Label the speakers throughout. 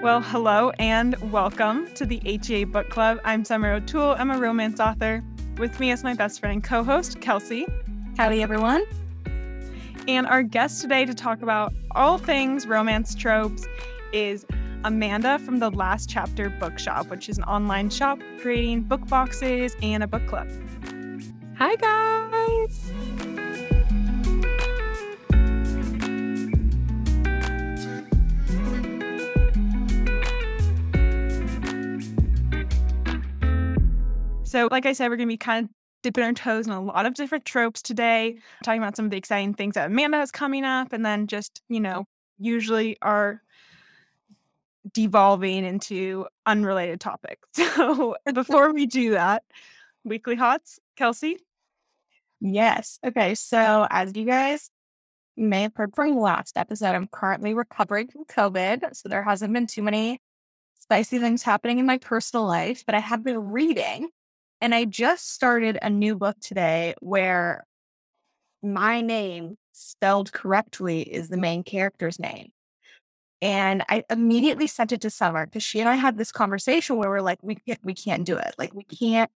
Speaker 1: Well, hello and welcome to the HEA Book Club. I'm Summer O'Toole. I'm a romance author. With me is my best friend co host, Kelsey.
Speaker 2: Howdy, everyone.
Speaker 1: And our guest today to talk about all things romance tropes is Amanda from the Last Chapter Bookshop, which is an online shop creating book boxes and a book club.
Speaker 2: Hi, guys.
Speaker 1: So, like I said, we're going to be kind of dipping our toes in a lot of different tropes today, talking about some of the exciting things that Amanda has coming up, and then just, you know, usually are devolving into unrelated topics. So, before we do that, weekly hots, Kelsey.
Speaker 2: Yes. Okay. So, as you guys may have heard from the last episode, I'm currently recovering from COVID. So, there hasn't been too many spicy things happening in my personal life, but I have been reading. And I just started a new book today where my name spelled correctly is the main character's name. And I immediately sent it to Summer because she and I had this conversation where we're like, we can't, we can't do it. Like we can't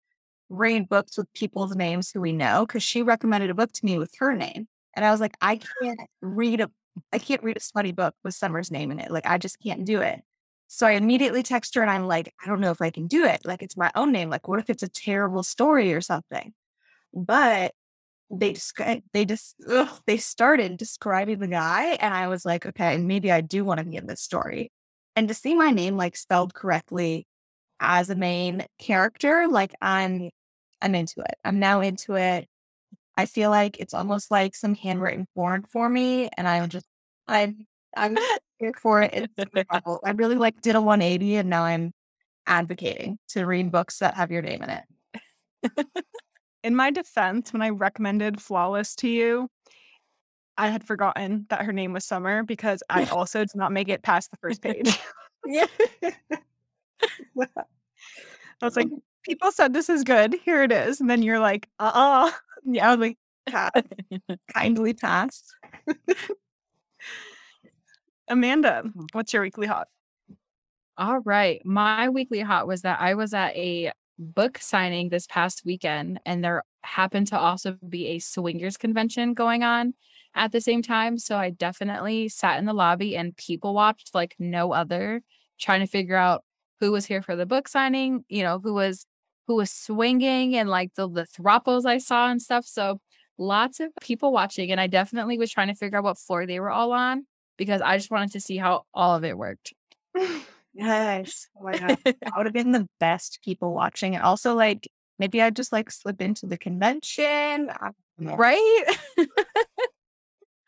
Speaker 2: read books with people's names who we know because she recommended a book to me with her name. And I was like, I can't ah. read a I can't read a smutty book with Summer's name in it. Like I just can't do it. So I immediately text her and I'm like, I don't know if I can do it. Like it's my own name. Like, what if it's a terrible story or something? But they just they just ugh, they started describing the guy, and I was like, okay, maybe I do want to be in this story. And to see my name like spelled correctly as a main character, like I'm I'm into it. I'm now into it. I feel like it's almost like some handwritten porn for me, and I'm just I'm I'm here for it. I really like did a 180 and now I'm advocating to read books that have your name in it.
Speaker 1: in my defense, when I recommended Flawless to you, I had forgotten that her name was Summer because I also did not make it past the first page.
Speaker 2: yeah.
Speaker 1: I was like, people said this is good. Here it is. And then you're like, uh uh-uh. uh Yeah, I was like,
Speaker 2: kindly pass.
Speaker 1: Amanda, what's your weekly hot?
Speaker 3: All right. My weekly hot was that I was at a book signing this past weekend, and there happened to also be a swingers convention going on at the same time. So I definitely sat in the lobby and people watched like no other, trying to figure out who was here for the book signing, you know, who was who was swinging and like the the throuples I saw and stuff. So lots of people watching, and I definitely was trying to figure out what floor they were all on because I just wanted to see how all of it worked.
Speaker 2: Yes. Oh my God. that would have been the best people watching. And also, like, maybe I'd just like slip into the convention.
Speaker 3: Right? I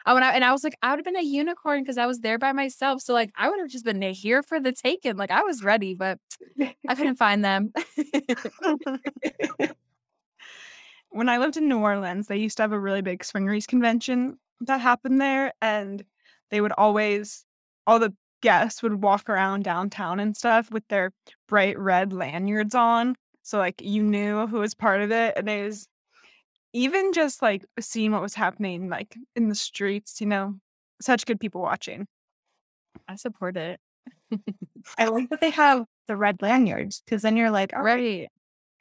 Speaker 3: oh, and I, and I was like, I would have been a unicorn because I was there by myself. So like, I would have just been here for the taken. Like I was ready, but I couldn't find them.
Speaker 1: when I lived in New Orleans, they used to have a really big swingers convention that happened there, and they would always all the guests would walk around downtown and stuff with their bright red lanyards on. So like you knew who was part of it. And it was even just like seeing what was happening like in the streets, you know, such good people watching.
Speaker 3: I support it.
Speaker 2: I like that they have the red lanyards because then you're like,
Speaker 3: all right.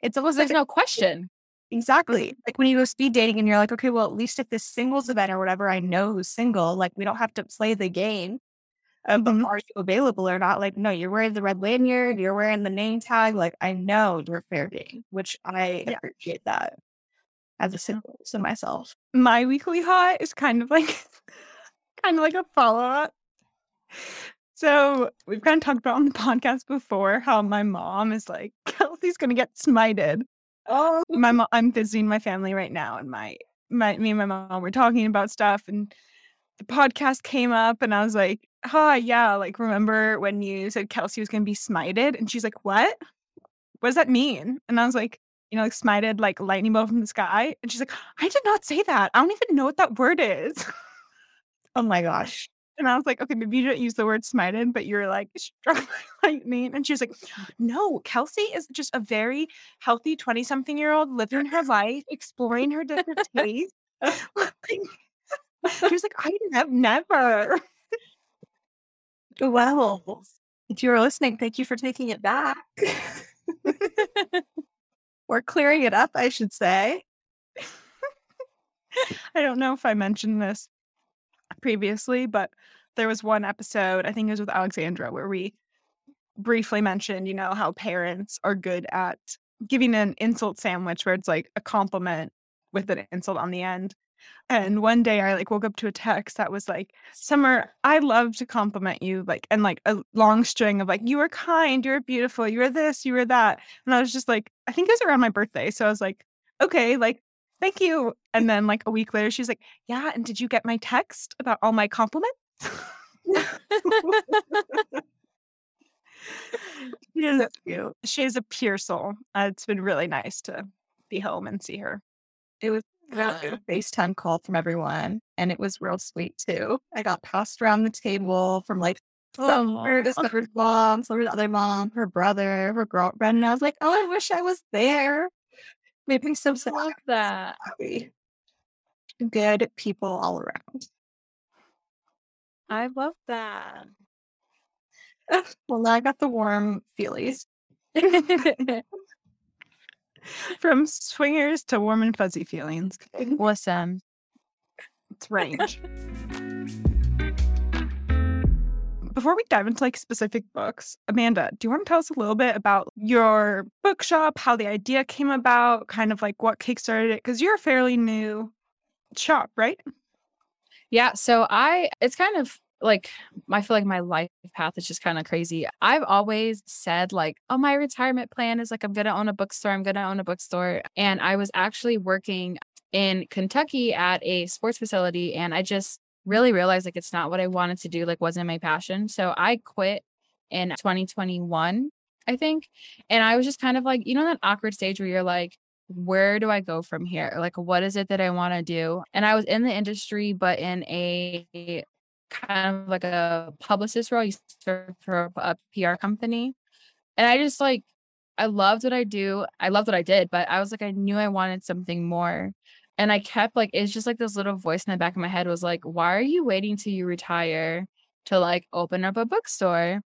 Speaker 3: It's almost there's no question.
Speaker 2: Exactly. Like when you go speed dating and you're like, okay, well, at least if this singles event or whatever, I know who's single. Like we don't have to play the game of mm-hmm. are you available or not. Like, no, you're wearing the red lanyard, you're wearing the name tag. Like I know you're fair game, which I yeah. appreciate that as a single to myself.
Speaker 1: My weekly hot is kind of like kind of like a follow-up. So we've kind of talked about on the podcast before how my mom is like, Kelsey's gonna get smited Oh, my mom. I'm visiting my family right now, and my my me and my mom were talking about stuff, and the podcast came up, and I was like, "Huh, yeah, like remember when you said Kelsey was going to be smited?" And she's like, "What? What does that mean?" And I was like, "You know, like smited, like lightning bolt from the sky." And she's like, "I did not say that. I don't even know what that word is."
Speaker 2: oh my gosh.
Speaker 1: And I was like, okay, maybe you don't use the word smited, but you're like struck by lightning. And she was like, no, Kelsey is just a very healthy 20 something year old living her life, exploring her different tastes. she was like, I have never.
Speaker 2: Well, If you were listening, thank you for taking it back. or clearing it up, I should say.
Speaker 1: I don't know if I mentioned this previously, but there was one episode, I think it was with Alexandra, where we briefly mentioned, you know, how parents are good at giving an insult sandwich where it's like a compliment with an insult on the end. And one day I like woke up to a text that was like, Summer, I love to compliment you, like, and like a long string of like, you were kind, you were beautiful, you were this, you were that. And I was just like, I think it was around my birthday. So I was like, okay, like, thank you. And then like a week later, she's like, yeah. And did you get my text about all my compliments? she is cute. She is a pure soul. Uh, it's been really nice to be home and see her.
Speaker 2: It was a FaceTime call from everyone, and it was real sweet too. I got passed around the table from like this her mom, Summer's other mom, her brother, her girlfriend, and I was like, "Oh, I wish I was there." Made me so sad.
Speaker 3: love that.
Speaker 2: Good people all around.
Speaker 3: I love that.
Speaker 2: Well, now I got the warm feelies.
Speaker 1: From swingers to warm and fuzzy feelings.
Speaker 3: Listen,
Speaker 1: It's range. Before we dive into like specific books, Amanda, do you want to tell us a little bit about your bookshop, how the idea came about, kind of like what kickstarted it? Because you're a fairly new shop, right?
Speaker 3: Yeah, so I it's kind of like I feel like my life path is just kind of crazy. I've always said like, "Oh, my retirement plan is like I'm to own a bookstore. I'm to own a bookstore." And I was actually working in Kentucky at a sports facility and I just really realized like it's not what I wanted to do, like wasn't my passion. So I quit in 2021, I think. And I was just kind of like, you know that awkward stage where you're like, where do I go from here? Like, what is it that I want to do? And I was in the industry, but in a kind of like a publicist role. I used to for a PR company. And I just like, I loved what I do. I loved what I did, but I was like, I knew I wanted something more. And I kept like, it's just like this little voice in the back of my head was like, why are you waiting till you retire to like open up a bookstore?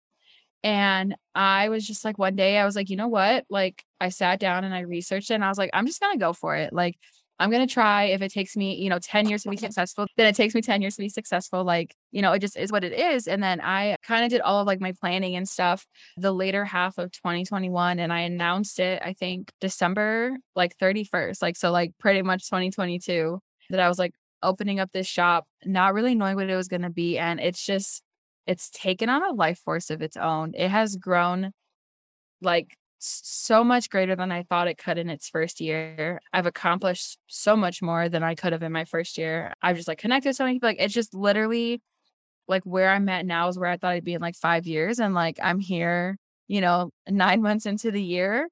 Speaker 3: And I was just like, one day I was like, you know what? Like, I sat down and I researched it and I was like, I'm just going to go for it. Like, I'm going to try. If it takes me, you know, 10 years to be successful, then it takes me 10 years to be successful. Like, you know, it just is what it is. And then I kind of did all of like my planning and stuff the later half of 2021. And I announced it, I think December like 31st. Like, so like pretty much 2022 that I was like opening up this shop, not really knowing what it was going to be. And it's just, it's taken on a life force of its own. It has grown like so much greater than I thought it could in its first year. I've accomplished so much more than I could have in my first year. I've just like connected so many people. Like it's just literally like where I'm at now is where I thought I'd be in like five years. And like I'm here, you know, nine months into the year.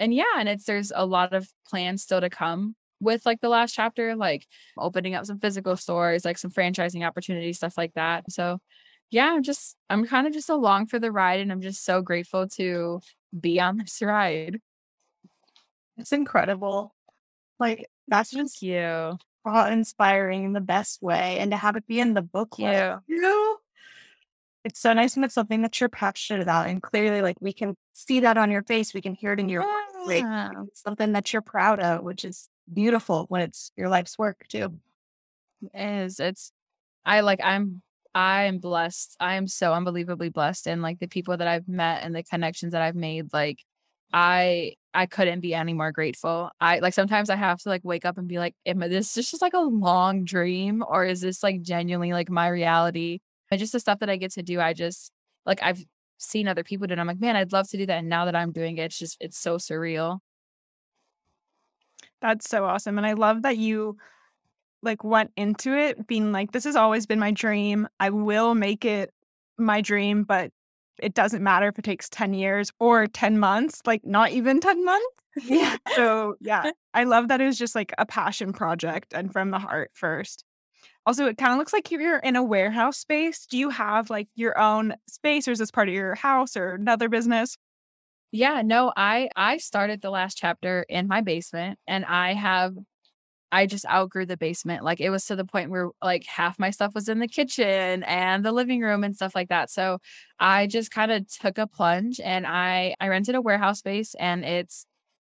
Speaker 3: And yeah, and it's there's a lot of plans still to come with like the last chapter, like opening up some physical stores, like some franchising opportunities, stuff like that. So yeah, I'm just I'm kind of just along for the ride and I'm just so grateful to be on this ride.
Speaker 2: It's incredible. Like that's just
Speaker 3: you.
Speaker 2: awe-inspiring in the best way, and to have it be in the book,
Speaker 3: Yeah.
Speaker 2: you know, it's so nice when it's something that you're passionate about, and clearly, like we can see that on your face, we can hear it in your voice, like something that you're proud of, which is beautiful when it's your life's work too.
Speaker 3: is it's I like I'm I am blessed. I am so unbelievably blessed and like the people that I've met and the connections that I've made like I I couldn't be any more grateful. I like sometimes I have to like wake up and be like am this is just like a long dream or is this like genuinely like my reality? And just the stuff that I get to do I just like I've seen other people do it. I'm like, man, I'd love to do that. And now that I'm doing it, it's just it's so surreal.
Speaker 1: That's so awesome. And I love that you like went into it being like, this has always been my dream. I will make it my dream, but it doesn't matter if it takes 10 years or 10 months, like not even 10 months.
Speaker 2: Yeah.
Speaker 1: So yeah, I love that it was just like a passion project and from the heart first. Also, it kind of looks like you're in a warehouse space. Do you have like your own space or is this part of your house or another business?
Speaker 3: Yeah, no, I I started the last chapter in my basement and I have I just outgrew the basement. Like it was to the point where like half my stuff was in the kitchen and the living room and stuff like that. So I just kind of took a plunge and I I rented a warehouse space and it's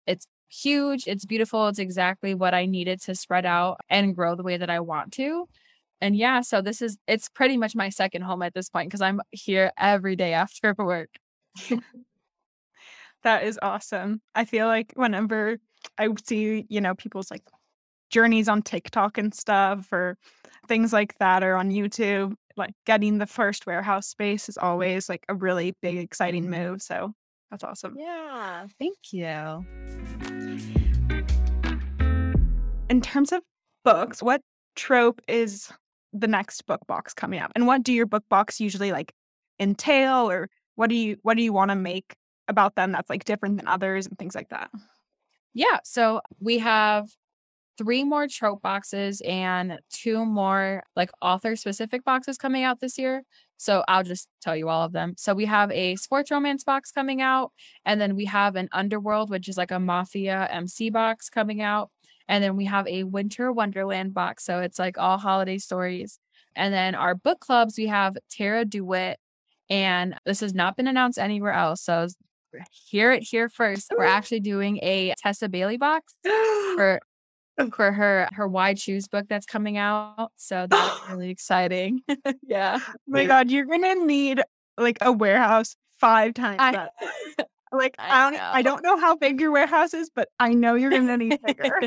Speaker 3: it's huge, it's beautiful, it's exactly what I needed to spread out and grow the way that I want to. And yeah, so this is it's pretty much my second home at this point because I'm here every day after work.
Speaker 1: That is awesome. I feel like whenever I see, you know, people's like journeys on TikTok and stuff or things like that or on YouTube, like getting the first warehouse space is always like a really big, exciting move. So that's awesome.
Speaker 3: Yeah, thank you.
Speaker 1: In terms of books, what trope is the next book box coming up? And what do your book box usually like entail or what do you what do you want to make about them that's like different than others and things like that?
Speaker 3: Yeah, so we have three more trope boxes and two more like author specific boxes coming out this year. So I'll just tell you all of them. So we have a sports romance box coming out, and then we have an underworld, which is like a mafia MC box coming out. And then we have a winter wonderland box. So it's like all holiday stories. And then our book clubs, we have Tara DeWitt, and this has not been announced anywhere else. So hear it here first. We're actually doing a Tessa Bailey box for for her her wide shoes book that's coming out. So that's really exciting. yeah.
Speaker 1: Oh my god, you're gonna need like a warehouse five times
Speaker 3: I,
Speaker 1: that. Like
Speaker 3: I
Speaker 1: I don't I
Speaker 3: know.
Speaker 1: don't know how big your warehouse is, but I know you're gonna need bigger.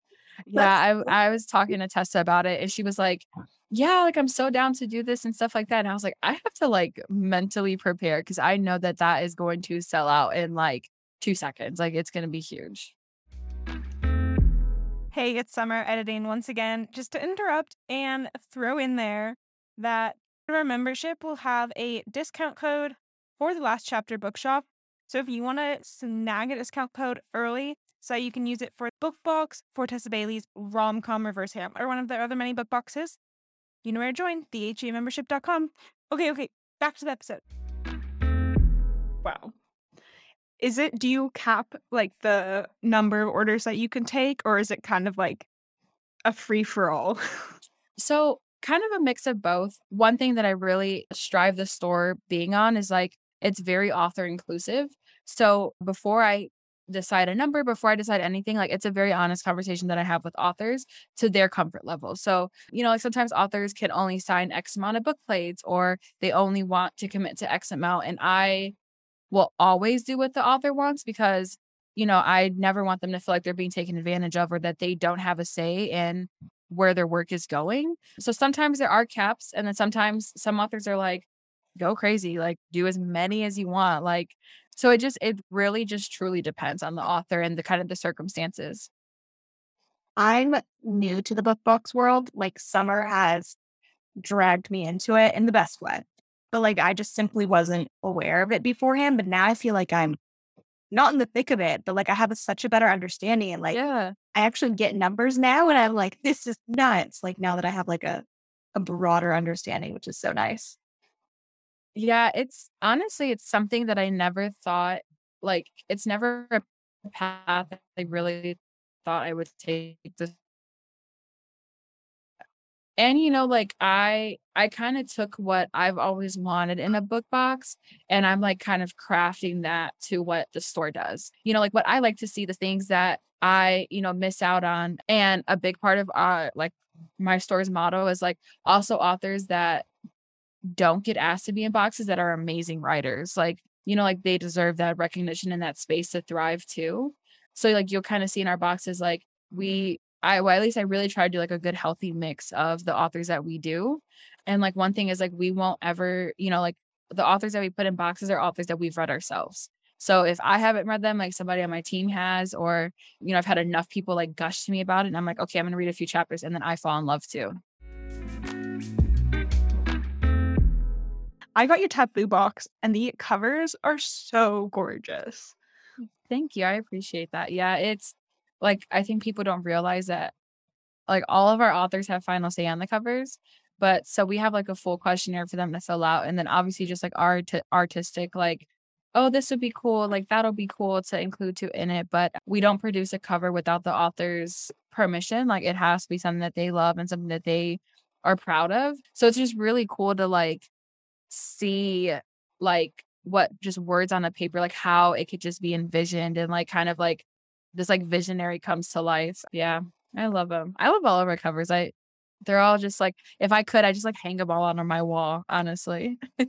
Speaker 3: yeah, I I was talking to Tessa about it and she was like, "Yeah, like I'm so down to do this and stuff like that." And I was like, "I have to like mentally prepare because I know that that is going to sell out in like 2 seconds. Like it's going to be huge."
Speaker 1: Hey, it's Summer editing once again. Just to interrupt and throw in there that our membership will have a discount code for the last chapter bookshop. So if you want to snag a discount code early so you can use it for book box for Tessa Bailey's rom com reverse ham or one of their other many book boxes, you know where to join, theheamembership.com. Okay, okay, back to the episode. Wow. Is it, do you cap like the number of orders that you can take or is it kind of like a free for all?
Speaker 3: So, kind of a mix of both. One thing that I really strive the store being on is like it's very author inclusive. So, before I decide a number, before I decide anything, like it's a very honest conversation that I have with authors to their comfort level. So, you know, like sometimes authors can only sign X amount of book plates or they only want to commit to X amount. And I will always do what the author wants because, you know, I never want them to feel like they're being taken advantage of or that they don't have a say in where their work is going. So sometimes there are caps, and then sometimes some authors are like, go crazy, like do as many as you want. Like, so it just, it really just truly depends on the author and the kind of the circumstances.
Speaker 2: I'm new to the book box world. Like summer has dragged me into it in the best way. But like I just simply wasn't aware of it beforehand. But now I feel like I'm not in the thick of it, but like I have a, such a better understanding and like
Speaker 3: Yeah.
Speaker 2: I actually get numbers now and I'm like, this is nuts. Like now that I have like a, a broader understanding, which is so nice.
Speaker 3: Yeah. It's honestly, it's something that I never thought, like, it's never a path I really thought I would take this and you know like i i kind of took what i've always wanted in a book box and i'm like kind of crafting that to what the store does. You know like what i like to see the things that i you know miss out on and a big part of our like my store's motto is like also authors that don't get asked to be in boxes that are amazing writers like you know like they deserve that recognition and that space to thrive too. So like you'll kind of see in our boxes like mm-hmm. we I well, at least I really try to do like a good healthy mix of the authors that we do. And like one thing is like we won't ever, you know, like the authors that we put in boxes are authors that we've read ourselves. So if I haven't read them, like somebody on my team has, or you know, I've had enough people like gush to me about it, and I'm like, okay, I'm gonna read a few chapters, and then I fall in love too.
Speaker 1: I got your taboo box and the covers are so gorgeous.
Speaker 3: Mm, thank you, I appreciate that. Yeah, it's like I think people don't realize that like all of our authors have final say on the covers. But so we have like a full questionnaire for them to fill out, and then obviously just like our t- artistic like oh, this would be cool. Like that'll be cool to include to in it. But we don't produce a cover without the author's permission. Like it has to be something that they love and something that they are proud of. So it's just really cool to like see like what just words on a paper, like how it could just be envisioned and like kind of like this like visionary comes to life. Yeah. I love them. I love all of our covers. I they're all just like if I could, I just like hang them all on my wall, honestly.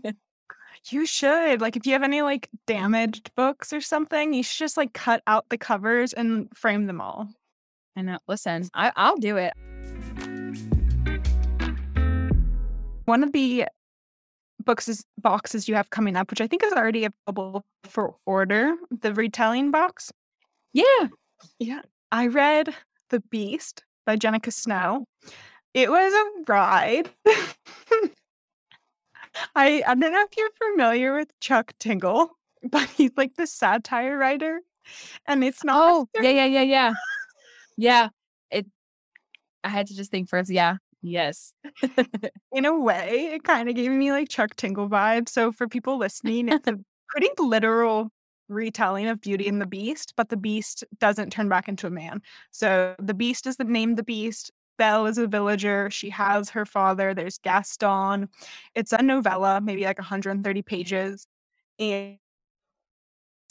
Speaker 1: You should. Like if you have any like damaged books or something, you should just like cut out the covers and frame them all.
Speaker 3: I know. Listen, I, I'll do it.
Speaker 1: One of the books is boxes you have coming up, which I think is already available for order, the retelling box.
Speaker 3: Yeah.
Speaker 1: Yeah. I read The Beast by Jenika Snow. It was a ride. I I don't know if you're familiar with Chuck Tingle, but he's like the satire writer, and it's not.
Speaker 3: Oh, yeah, yeah, yeah, yeah, yeah. It. I had to just think first. Yeah. Yes.
Speaker 1: In a way, it kind of gave me like Chuck Tingle vibes. So for people listening, it's a pretty literal retelling of Beauty and mm-hmm. the Beast, but the Beast doesn't turn back into a man. So the Beast is the name the Beast. Belle is a villager. She has her father. There's Gaston. It's a novella, maybe like 130 pages. And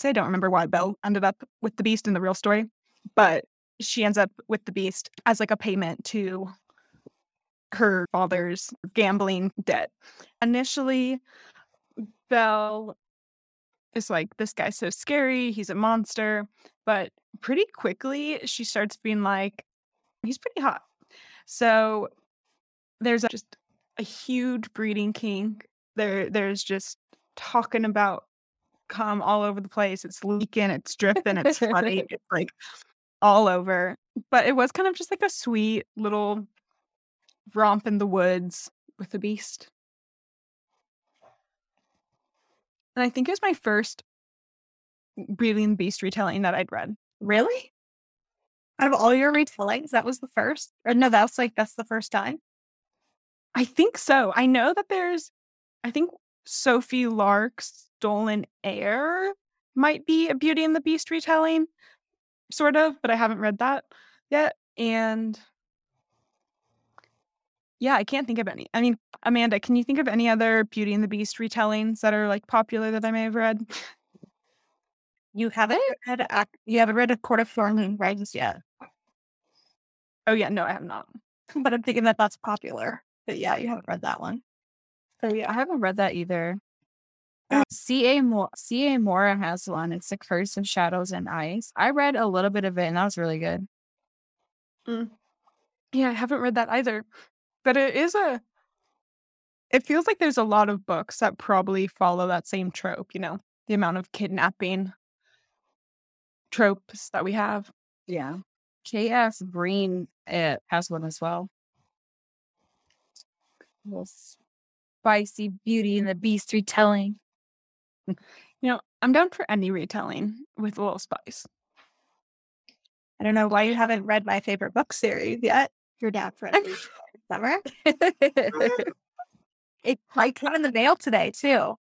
Speaker 1: I don't remember why Belle ended up with the beast in the real story, but she ends up with the beast as like a payment to her father's gambling debt. Initially, Belle is like, this guy's so scary. He's a monster. But pretty quickly, she starts being like, he's pretty hot. So there's just a huge breeding kink. There, there's just talking about cum all over the place. It's leaking, it's dripping, it's funny, it's like all over. But it was kind of just like a sweet little romp in the woods with the beast. And I think it was my first Beauty and the Beast retelling that I'd read.
Speaker 2: Really? Out of all your retellings, that was the first? Or no, that's like that's the first time?
Speaker 1: I think so. I know that there's I think Sophie Lark's Stolen Heir might be a Beauty and the Beast retelling, sort of, but I haven't read that yet. And yeah, I can't think of any. I mean, Amanda, can you think of any other Beauty and the Beast retellings that are like popular that I may have read?
Speaker 2: You haven't read a, you haven't read a Court of Thorns and Roses yet.
Speaker 1: Oh yeah, no, I have not.
Speaker 2: But I'm thinking that that's popular. But yeah, you haven't read that one.
Speaker 3: So yeah, I haven't read that either. Uh, C.A. Mo- C.A. Mora has one. It's the Curse of Shadows and Ice. I read a little bit of it and that was really good.
Speaker 1: Mm. Yeah, I haven't read that either. But it is a it feels like there's a lot of books that probably follow that same trope, you know, the amount of kidnapping tropes that we have.
Speaker 3: Yeah. K.F. Breene uh, has one as well. Little spicy Beauty and the Beast retelling.
Speaker 1: You know, I'm down for any retelling with a little spice.
Speaker 2: I don't know why you haven't read my favorite book series yet. You're down for it. Summer. it like came in the mail today too.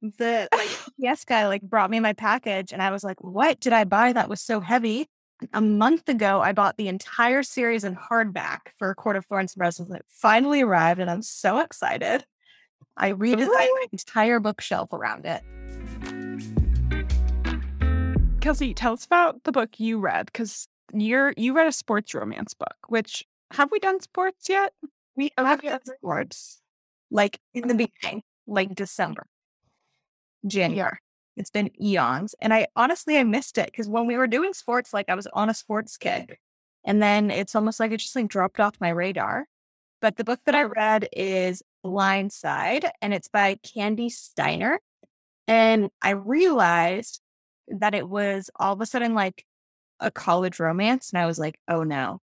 Speaker 2: The like yes guy like brought me my package and I was like, what did I buy that was so heavy? A month ago, I bought the entire series in hardback for a Court of Thorns and Roses. It finally arrived, and I'm so excited. I redesigned my entire bookshelf around it.
Speaker 1: Kelsey, tell us about the book you read because you're you read a sports romance book. Which have we done sports yet?
Speaker 2: We oh, have done sports like in the beginning, like December, January. It's been eons. And I honestly, I missed it because when we were doing sports, like I was on a sports kick. And then it's almost like it just like dropped off my radar. But the book that I read is Blindside and it's by Kandi Steiner. And I realized that it was all of a sudden like a college romance. And I was like, oh no.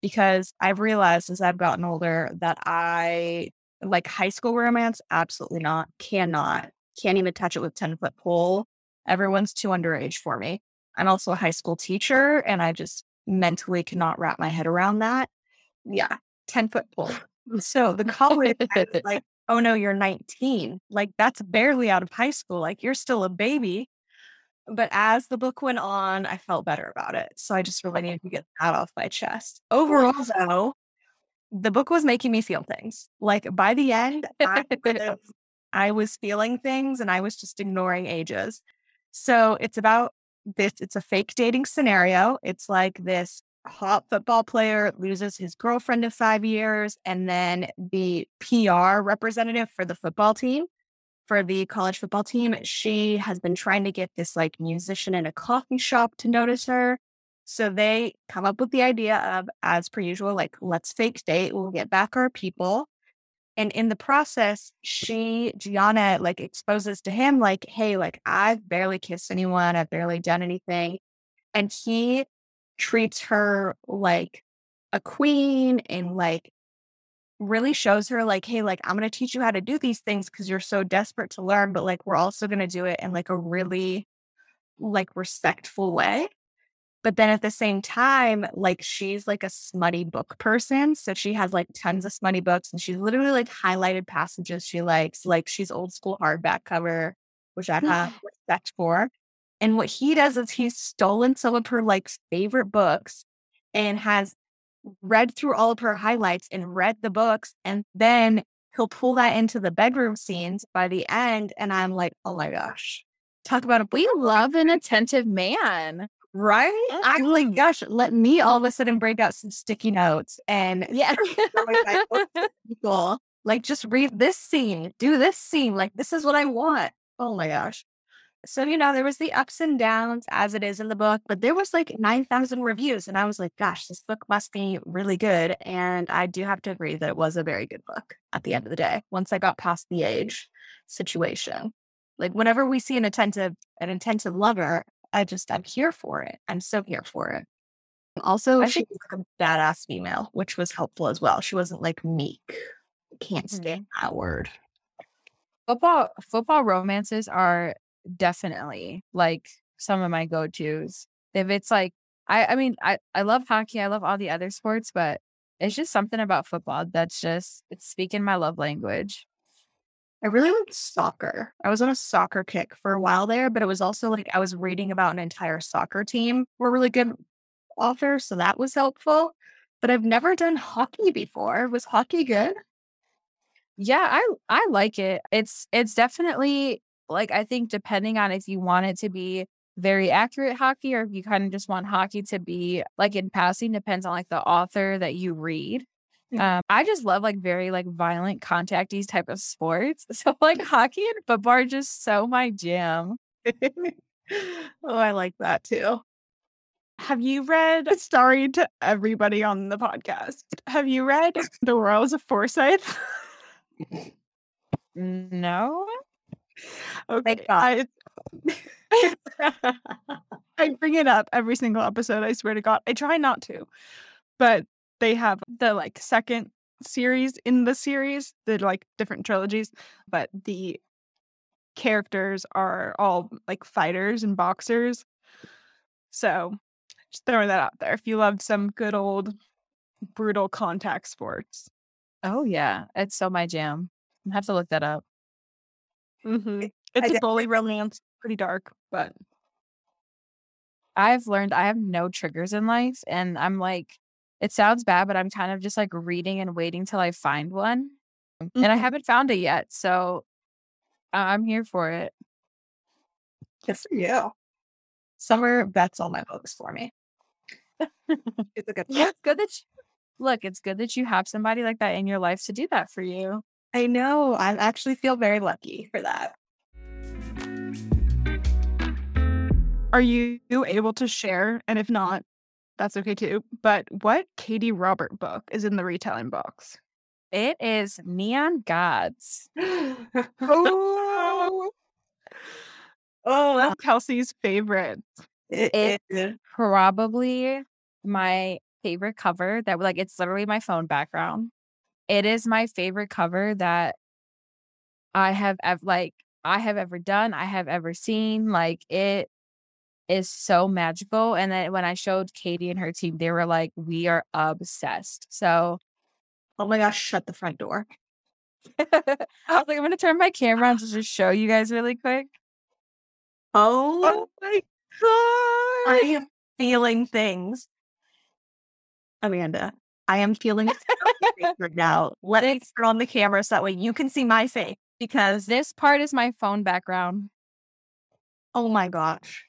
Speaker 2: Because I've realized as I've gotten older that I like high school romance, absolutely not, cannot can't even touch it with 10 foot pole. Everyone's too underage for me. I'm also a high school teacher and I just mentally cannot wrap my head around that. Yeah, 10 foot pole. So the college, like, oh no, you're 19. Like that's barely out of high school. Like you're still a baby. But as the book went on, I felt better about it. So I just really needed to get that off my chest. Overall, though, the book was making me feel things. Like by the end, I, I was feeling things and I was just ignoring ages. So it's about this, it's a fake dating scenario. It's like this hot football player loses his girlfriend of five years, and then the PR representative for the football team, for the college football team, she has been trying to get this like musician in a coffee shop to notice her. So they come up with the idea of, as per usual, like, let's fake date, we'll get back our people. And in the process, she, Gianna, like exposes to him, like, hey, like, I've barely kissed anyone, I've barely done anything. And he treats her like a queen and like really shows her like hey like i'm going to teach you how to do these things because you're so desperate to learn but like we're also going to do it in like a really like respectful way. But then at the same time like she's like a smutty book person so she has like tons of smutty books and she's literally like highlighted passages she likes like she's old school hardback cover which i have respect for and what he does is he's stolen some of her like favorite books and has read through all of her highlights and read the books. And then he'll pull that into the bedroom scenes by the end. And I'm like, oh my gosh. Talk about a
Speaker 3: we love an attentive man.
Speaker 2: Right? Oh I'm like, gosh, let me all oh of a sudden break out some sticky notes and
Speaker 3: yeah.
Speaker 2: Like just read this scene, do this scene. Like this is what I want. Oh my gosh. So, you know, there was the ups and downs as it is in the book, but there was like 9,000 reviews. And I was like, gosh, this book must be really good. And I do have to agree that it was a very good book at the end of the day, once I got past the age situation. Like whenever we see an attentive, an intensive lover, I just, I'm here for it. I'm so here for it. Also, she was like a badass female, which was helpful as well. She wasn't like meek. Can't mm-hmm. stand that word.
Speaker 3: Football football romances are definitely like some of my go-tos. If it's like I I mean I I love hockey, I love all the other sports, but it's just something about football that's just it's speaking my love language.
Speaker 2: I really like soccer. I was on a soccer kick for a while there, but it was also like I was reading about an entire soccer team were really good authors, so that was helpful. But I've never done hockey before. Was hockey good?
Speaker 3: Yeah, I I like it. It's it's definitely like I think depending on if you want it to be very accurate hockey or if you kind of just want hockey to be like in passing depends on like the author that you read. Um, I just love like very like violent contactees type of sports. So like hockey and football are just so my jam.
Speaker 2: oh, I like that too.
Speaker 1: Have you read Sorry to everybody on the podcast? Have you read The Royals of Forsyth?
Speaker 3: no.
Speaker 1: Okay. I, I bring it up every single episode. I swear to God. I try not to, but they have the like second series in the series, the like different trilogies, but the characters are all like fighters and boxers. So just throwing that out there. If you loved some good old brutal contact sports.
Speaker 3: Oh yeah, it's so my jam. I have to look that up.
Speaker 1: Mm-hmm. It's a bully romance, pretty dark, but
Speaker 3: I've learned I have no triggers in life. And I'm like, it sounds bad, but I'm kind of just like reading and waiting till I find one. Mm-hmm. And I mm-hmm. haven't found it yet. So I'm here for it.
Speaker 2: Good for you. Summer bets all my books for me.
Speaker 3: it's a good yeah, it's good that you, look, it's good that you have somebody like that in your life to do that for you.
Speaker 2: I know. I actually feel very lucky for that.
Speaker 1: Are you able to share? And if not, that's okay too. But what Katee Robert book is in the retailing box?
Speaker 3: It is Neon Gods.
Speaker 1: oh, oh, that's Kelsey's favorite.
Speaker 3: It is probably my favorite cover that like it's literally my phone background. It is my favorite cover that I have ever like I have ever done, I have ever seen. Like it is so magical. And then when I showed Katee and her team, they were like, we are obsessed. So
Speaker 2: Oh my gosh, shut the front door.
Speaker 3: I was like, I'm gonna turn my camera on to just show you guys really quick.
Speaker 2: Oh,
Speaker 1: my god.
Speaker 2: I am feeling things. Amanda, I am feeling something right now. Let it turn on the camera so that way you can see my face because
Speaker 3: This part is my phone background,
Speaker 2: oh my gosh.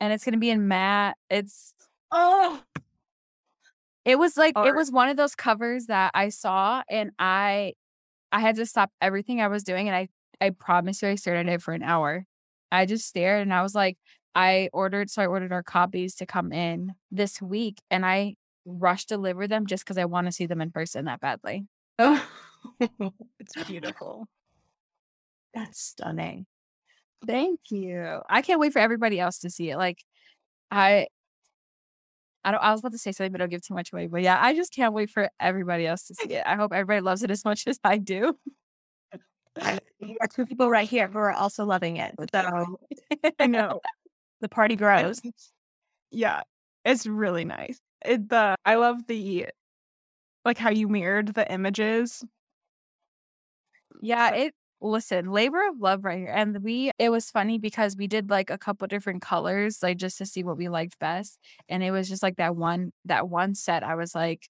Speaker 3: and it's gonna be in matte. It's
Speaker 2: Oh,
Speaker 3: it was like it was one of those covers that I saw, and I I had to stop everything I was doing, and I I promise you, I stared at it for an hour. I just stared, and I was like, I ordered, so I ordered our copies to come in this week, and I rushed deliver them just because I want to see them in person that badly.
Speaker 2: Oh, it's beautiful. That's stunning.
Speaker 3: Thank you. I can't wait for everybody else to see it. Like, I, I don't. I was about to say something, but don't give too much away. But yeah, I just can't wait for everybody else to see it. I hope everybody loves it as much as I do.
Speaker 2: You are two people right here who are also loving it. So
Speaker 1: I know.
Speaker 2: the party grows.
Speaker 1: Yeah, it's really nice. It the I love the like how you mirrored the images.
Speaker 3: Yeah, it. Listen, labor of love right here, and we. It was funny because we did like a couple different colors, like just to see what we liked best, and it was just like that one that one set. I was like,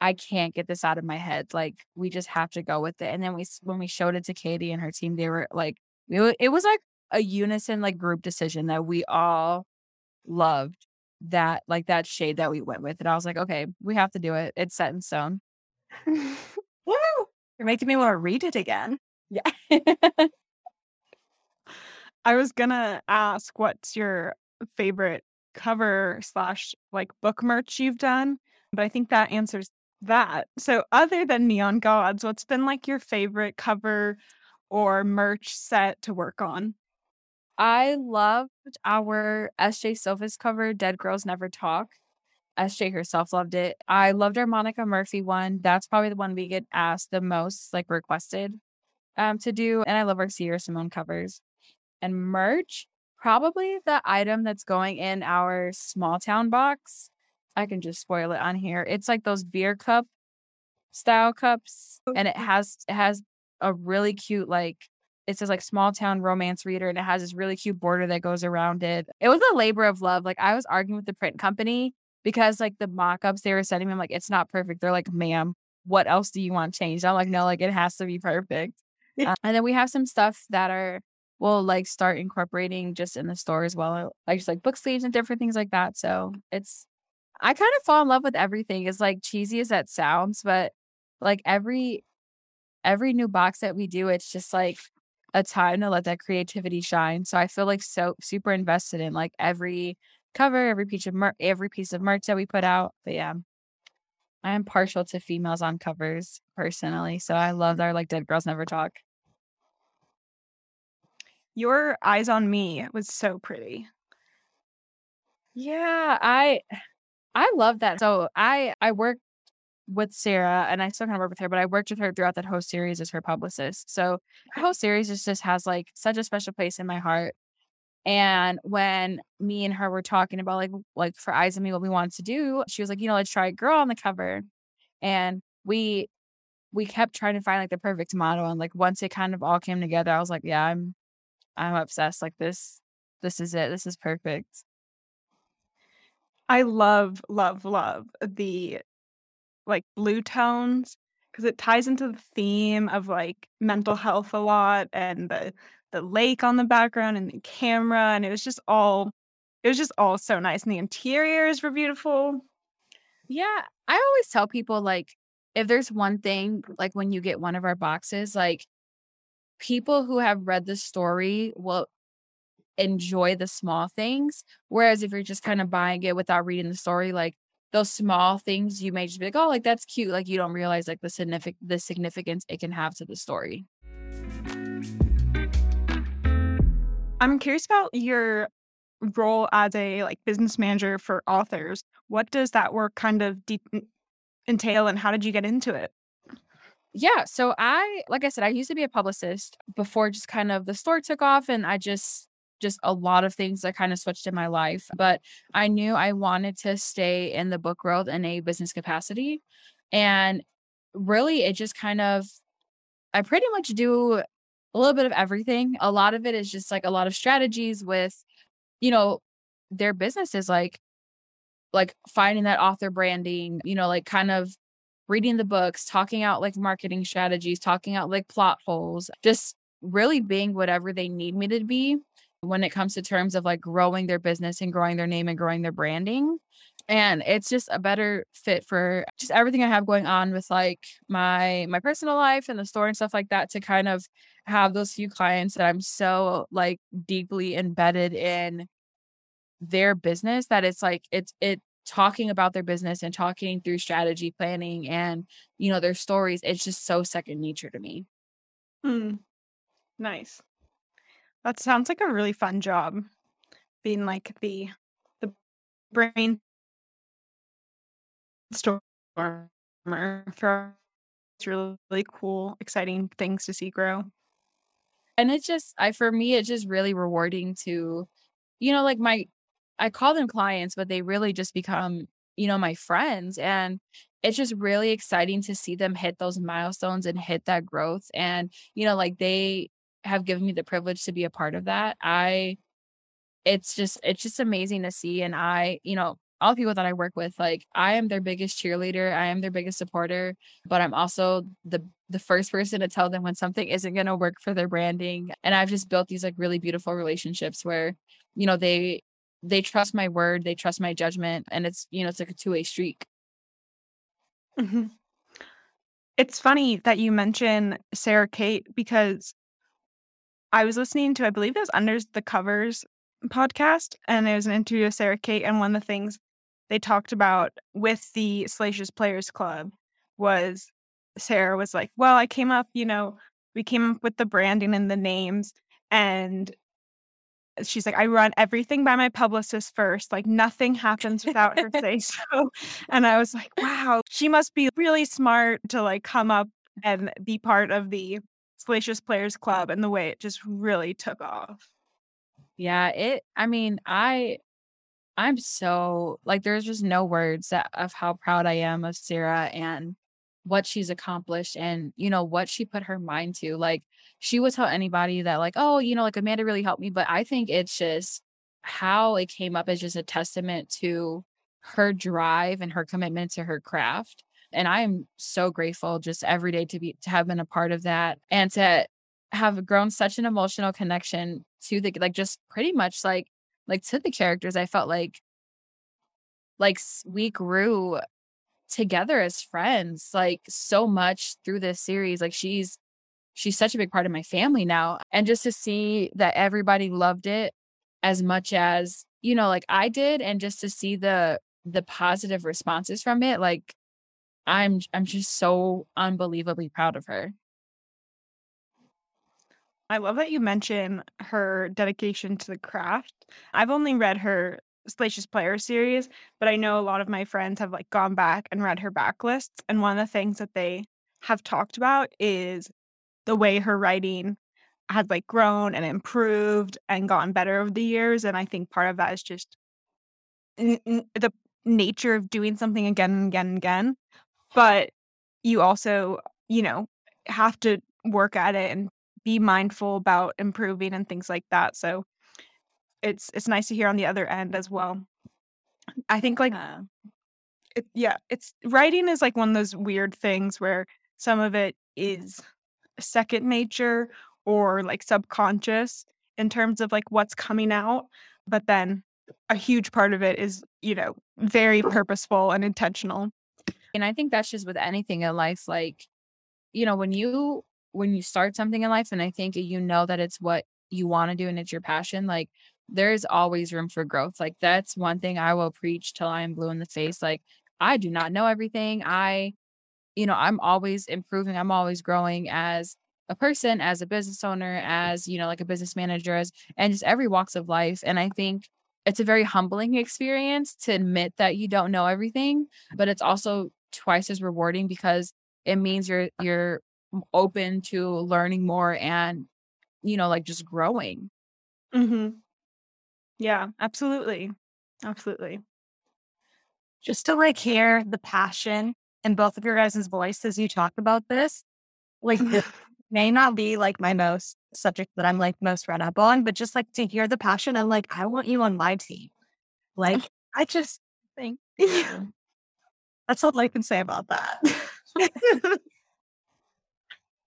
Speaker 3: I can't get this out of my head. Like we just have to go with it. And then we when we showed it to Katee and her team, they were like, it wa- it was like a unison like group decision that we all loved that like that shade that we went with. And I was like, okay, we have to do it. It's set in stone.
Speaker 2: Woo! You're making me want to read it again.
Speaker 3: Yeah.
Speaker 1: I was gonna ask what's your favorite cover slash like book merch you've done, but I think that answers that. So other than Neon Gods, what's been like your favorite cover or merch set to work on?
Speaker 3: I loved our SJ Sylvis cover, Dead Girls Never Talk. SJ herself loved it. I loved our Monica Murphy one. That's probably the one we get asked the most, like requested um, to do. And I love our Sierra Simone covers. And merch, probably the item that's going in our small town box. I can just spoil it on here. It's like those beer cup style cups. And it has it has a really cute like it says like small town romance reader and it has this really cute border that goes around it. It was a labor of love. Like I was arguing with the print company because like the mock-ups they were sending me, I'm like, it's not perfect. They're like, ma'am, what else do you want changed? I'm like, no, like it has to be perfect. Uh, and then we have some stuff that are we'll like start incorporating just in the store as well. Like just like book sleeves and different things like that. So it's I kind of fall in love with everything. As like cheesy as that sounds, but like every every new box that we do, it's just like a time to let that creativity shine. So I feel like so super invested in like every cover, every piece of mer- every piece of merch that we put out. But yeah, I am partial to females on covers personally. So I love our like Dead Girls Never Talk.
Speaker 1: Your Eyes on Me was so pretty.
Speaker 3: Yeah, I I love that. So I I worked with Sarah and I still kind of work with her, but I worked with her throughout that whole series as her publicist. So the whole series just, just has like such a special place in my heart. And when me and her were talking about like like for Eyes on Me what we wanted to do, she was like, you know, let's try a girl on the cover. And we we kept trying to find like the perfect model. And like once it kind of all came together, I was like, yeah, I'm I'm obsessed. Like this, this is it. This is perfect.
Speaker 1: I love, love, love the like blue tones because it ties into the theme of like mental health a lot and the the lake on the background and the camera and it was just all it was just all so nice and the interiors were beautiful.
Speaker 3: Yeah, I always tell people like if there's one thing like when you get one of our boxes, like people who have read the story will enjoy the small things. Whereas if you're just kind of buying it without reading the story, like those small things you may just be like, oh, like that's cute. Like you don't realize like the significant the significance it can have to the story.
Speaker 1: I'm curious about your role as a like business manager for authors. What does that work kind of deep entail and how did you get into it?
Speaker 3: Yeah. So I, like I said, I used to be a publicist before just kind of the store took off and I just, just a lot of things that kind of switched in my life. But I knew I wanted to stay in the book world in a business capacity. And really, it just kind of I pretty much do a little bit of everything. A lot of it is just like a lot of strategies with, you know, their businesses like like finding that author branding, you know, like kind of reading the books, talking out like marketing strategies, talking out like plot holes, just really being whatever they need me to be when it comes to terms of like growing their business and growing their name and growing their branding and it's just a better fit for just everything i have going on with like my my personal life and the store and stuff like that to kind of have those few clients that i'm so like deeply embedded in their business that it's like it's it talking about their business and talking through strategy planning and you know their stories it's just so second nature to me
Speaker 1: Hmm. Nice. That sounds like a really fun job, being like the the brain stormer for it's really, really cool, exciting things to see grow.
Speaker 3: and it's just i for me it's just really rewarding to you know like my i call them clients but they really just become you know my friends and it's just really exciting to see them hit those milestones and hit that growth and you know like they have given me the privilege to be a part of that i it's just it's just amazing to see and i you know all the people that i work with like i am their biggest cheerleader i am their biggest supporter but i'm also the the first person to tell them when something isn't going to work for their branding and i've just built these like really beautiful relationships where you know they they trust my word they trust my judgment and it's you know it's like a two-way streak
Speaker 1: Mhm. It's funny that you mention Sara Cate because I was listening to, I believe it was Under the Covers podcast, and there was an interview with Sara Cate, and one of the things they talked about with the Salacious Players Club was Sarah was like, Well, I came up, you know, we came up with the branding and the names, and she's like, I run everything by my publicist first. Like nothing happens without her say so. And I was like, wow, she must be really smart to like come up and be part of the Salacious Players Club and the way it just really took off.
Speaker 3: yeah it i mean i i'm so like there's just no words that, of how proud i am of sara and what she's accomplished and you know what she put her mind to like she would tell anybody that like oh you know like amanda really helped me but i think it's just how it came up as just a testament to her drive and her commitment to her craft and i am so grateful just every day to be to have been a part of that and to have grown such an emotional connection to the like just pretty much like like to the characters i felt like like we grew together as friends like so much through this series like she's she's such a big part of my family now and just to see that everybody loved it as much as you know like i did and just to see the the positive responses from it like i'm i'm just so unbelievably proud of her
Speaker 1: I love that you mention her dedication to the craft. I've only read her Salacious Player series, but I know a lot of my friends have like gone back and read her backlists. And one of the things that they have talked about is the way her writing has like grown and improved and gotten better over the years. And I think part of that is just n- n- the nature of doing something again and again and again. But you also, you know, have to work at it and be mindful about improving and things like that. So it's it's nice to hear on the other end as well. I think like
Speaker 3: Yeah.
Speaker 1: it, yeah, it's writing is like one of those weird things where some of it is second nature or like subconscious in terms of like what's coming out, but then a huge part of it is, you know, very purposeful and intentional.
Speaker 3: And i think that's just with anything in life like you know when you when you start something in life and i think you know that it's what you want to do and it's your passion like there's always room for growth like that's one thing i will preach till i am blue in the face like i do not know everything i you know i'm always improving i'm always growing as a person as a business owner as you know like a business manager as and just every walks of life and i think it's a very humbling experience to admit that you don't know everything but it's also twice as rewarding because it means you're you're open to learning more and you know like just growing
Speaker 1: Mhm. Yeah, absolutely. Absolutely.
Speaker 2: Just to like hear the passion in both of your guys' voice as you talk about this. Like may not be like my most subject that I'm like most read up on, but just like to hear the passion and like, I want you on my team. Like, I just think that's all I can say about that.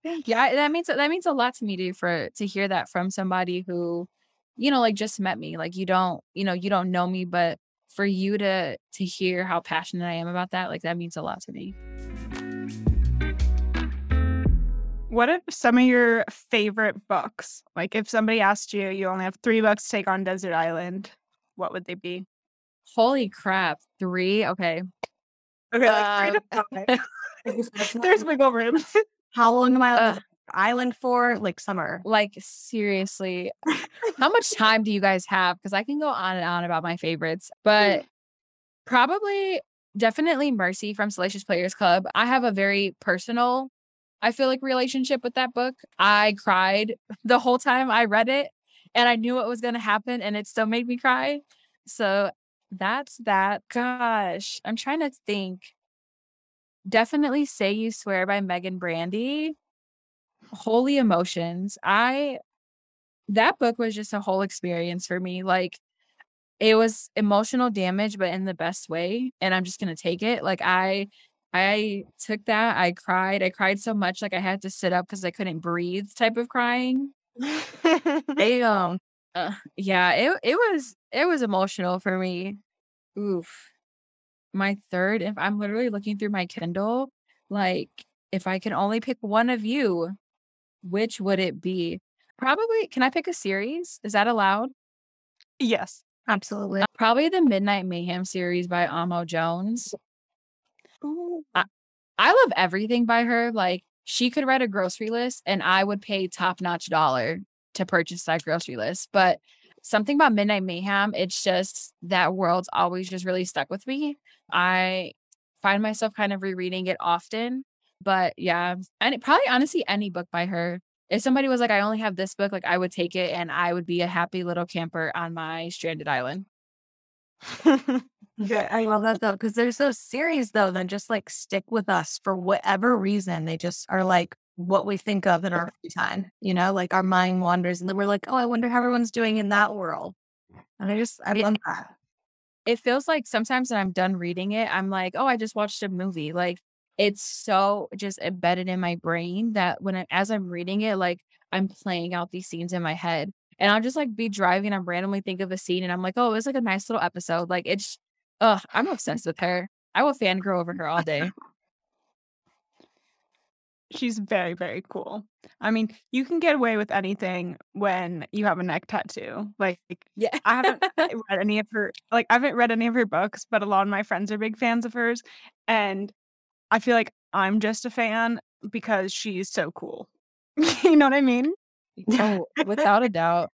Speaker 3: yeah, that means that means a lot to me to for to hear that from somebody who, you know, like just met me. Like you don't, you know, you don't know me, but for you to to hear how passionate I am about that, like that means a lot to me.
Speaker 1: What are some of your favorite books? Like if somebody asked you, you only have three books to take on Desert Island, what would they be?
Speaker 3: Holy crap. Three? Okay.
Speaker 1: Okay, like to. Uh, There's wiggle room.
Speaker 2: How long am I on the uh. island for? Like summer.
Speaker 3: Like seriously. How much time do you guys have? Because I can go on and on about my favorites, but probably definitely Mercy from Salacious Players Club. I have a very personal I feel like relationship with that book. I cried the whole time I read it and I knew what was going to happen and it still made me cry. So that's that. Gosh, I'm trying to think. Definitely Say You Swear by Meagan Brandy. Holy Emotions. I that book was just a whole experience for me. Like it was emotional damage but in the best way and I'm just going to take it. Like I I took that. I cried. I cried so much like I had to sit up because I couldn't breathe type of crying.
Speaker 2: Damn.
Speaker 3: Uh, yeah, it it was it was emotional for me. Oof. My third, if I'm literally looking through my Kindle, like if I can only pick one of you, which would it be? Probably, can I pick a series? Is that allowed?
Speaker 1: Yes,
Speaker 2: absolutely.
Speaker 3: Probably the Midnight Mayhem series by Amo Jones. I, I love everything by her. Like she could write a grocery list and I would pay top notch dollar to purchase that grocery list. But something about Midnight Mayhem, it's just that world's always just really stuck with me. I find myself kind of rereading it often. But yeah, and it, probably honestly any book by her. If somebody was like, I only have this book, like I would take it and I would be a happy little camper on my stranded island.
Speaker 2: Yeah, I love that though, because there's those series though that just like stick with us for whatever reason. They just are like what we think of in our free time, you know, like our mind wanders and then we're like, oh, I wonder how everyone's doing in that world. And I just, I love that.
Speaker 3: It feels like sometimes when I'm done reading it, I'm like, oh, I just watched a movie. Like it's so just embedded in my brain that when I, as I'm reading it, like I'm playing out these scenes in my head. And I'll just like be driving and I'm randomly think of a scene and I'm like, oh, it was like a nice little episode. Like it's Ugh, I'm obsessed with her. I will fangirl over her all day.
Speaker 1: She's very, very cool. I mean, you can get away with anything when you have a neck tattoo. Like,
Speaker 3: yeah,
Speaker 1: I haven't read any of her. Like, I haven't read any of her books, but a lot of my friends are big fans of hers, and I feel like I'm just a fan because she's so cool. you know what I mean?
Speaker 3: Oh, without a doubt.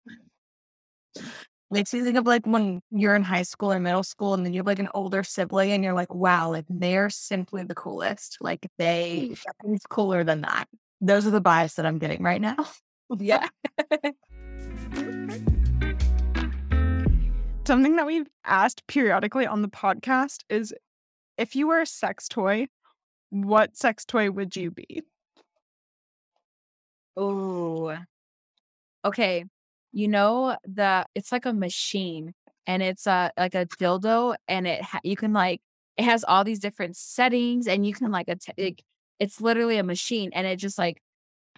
Speaker 2: Makes me think of like when you're in high school or middle school and then you have like an older sibling and you're like, wow, like they're simply the coolest. Like they it's cooler than that. Those are the bias that I'm getting right now.
Speaker 3: yeah.
Speaker 1: Something that we've asked periodically on the podcast is if you were a sex toy, what sex toy would you be?
Speaker 3: Oh. Okay you know the it's like a machine and it's uh like a dildo and it ha- you can like it has all these different settings and you can like, att- like it's literally a machine and it just like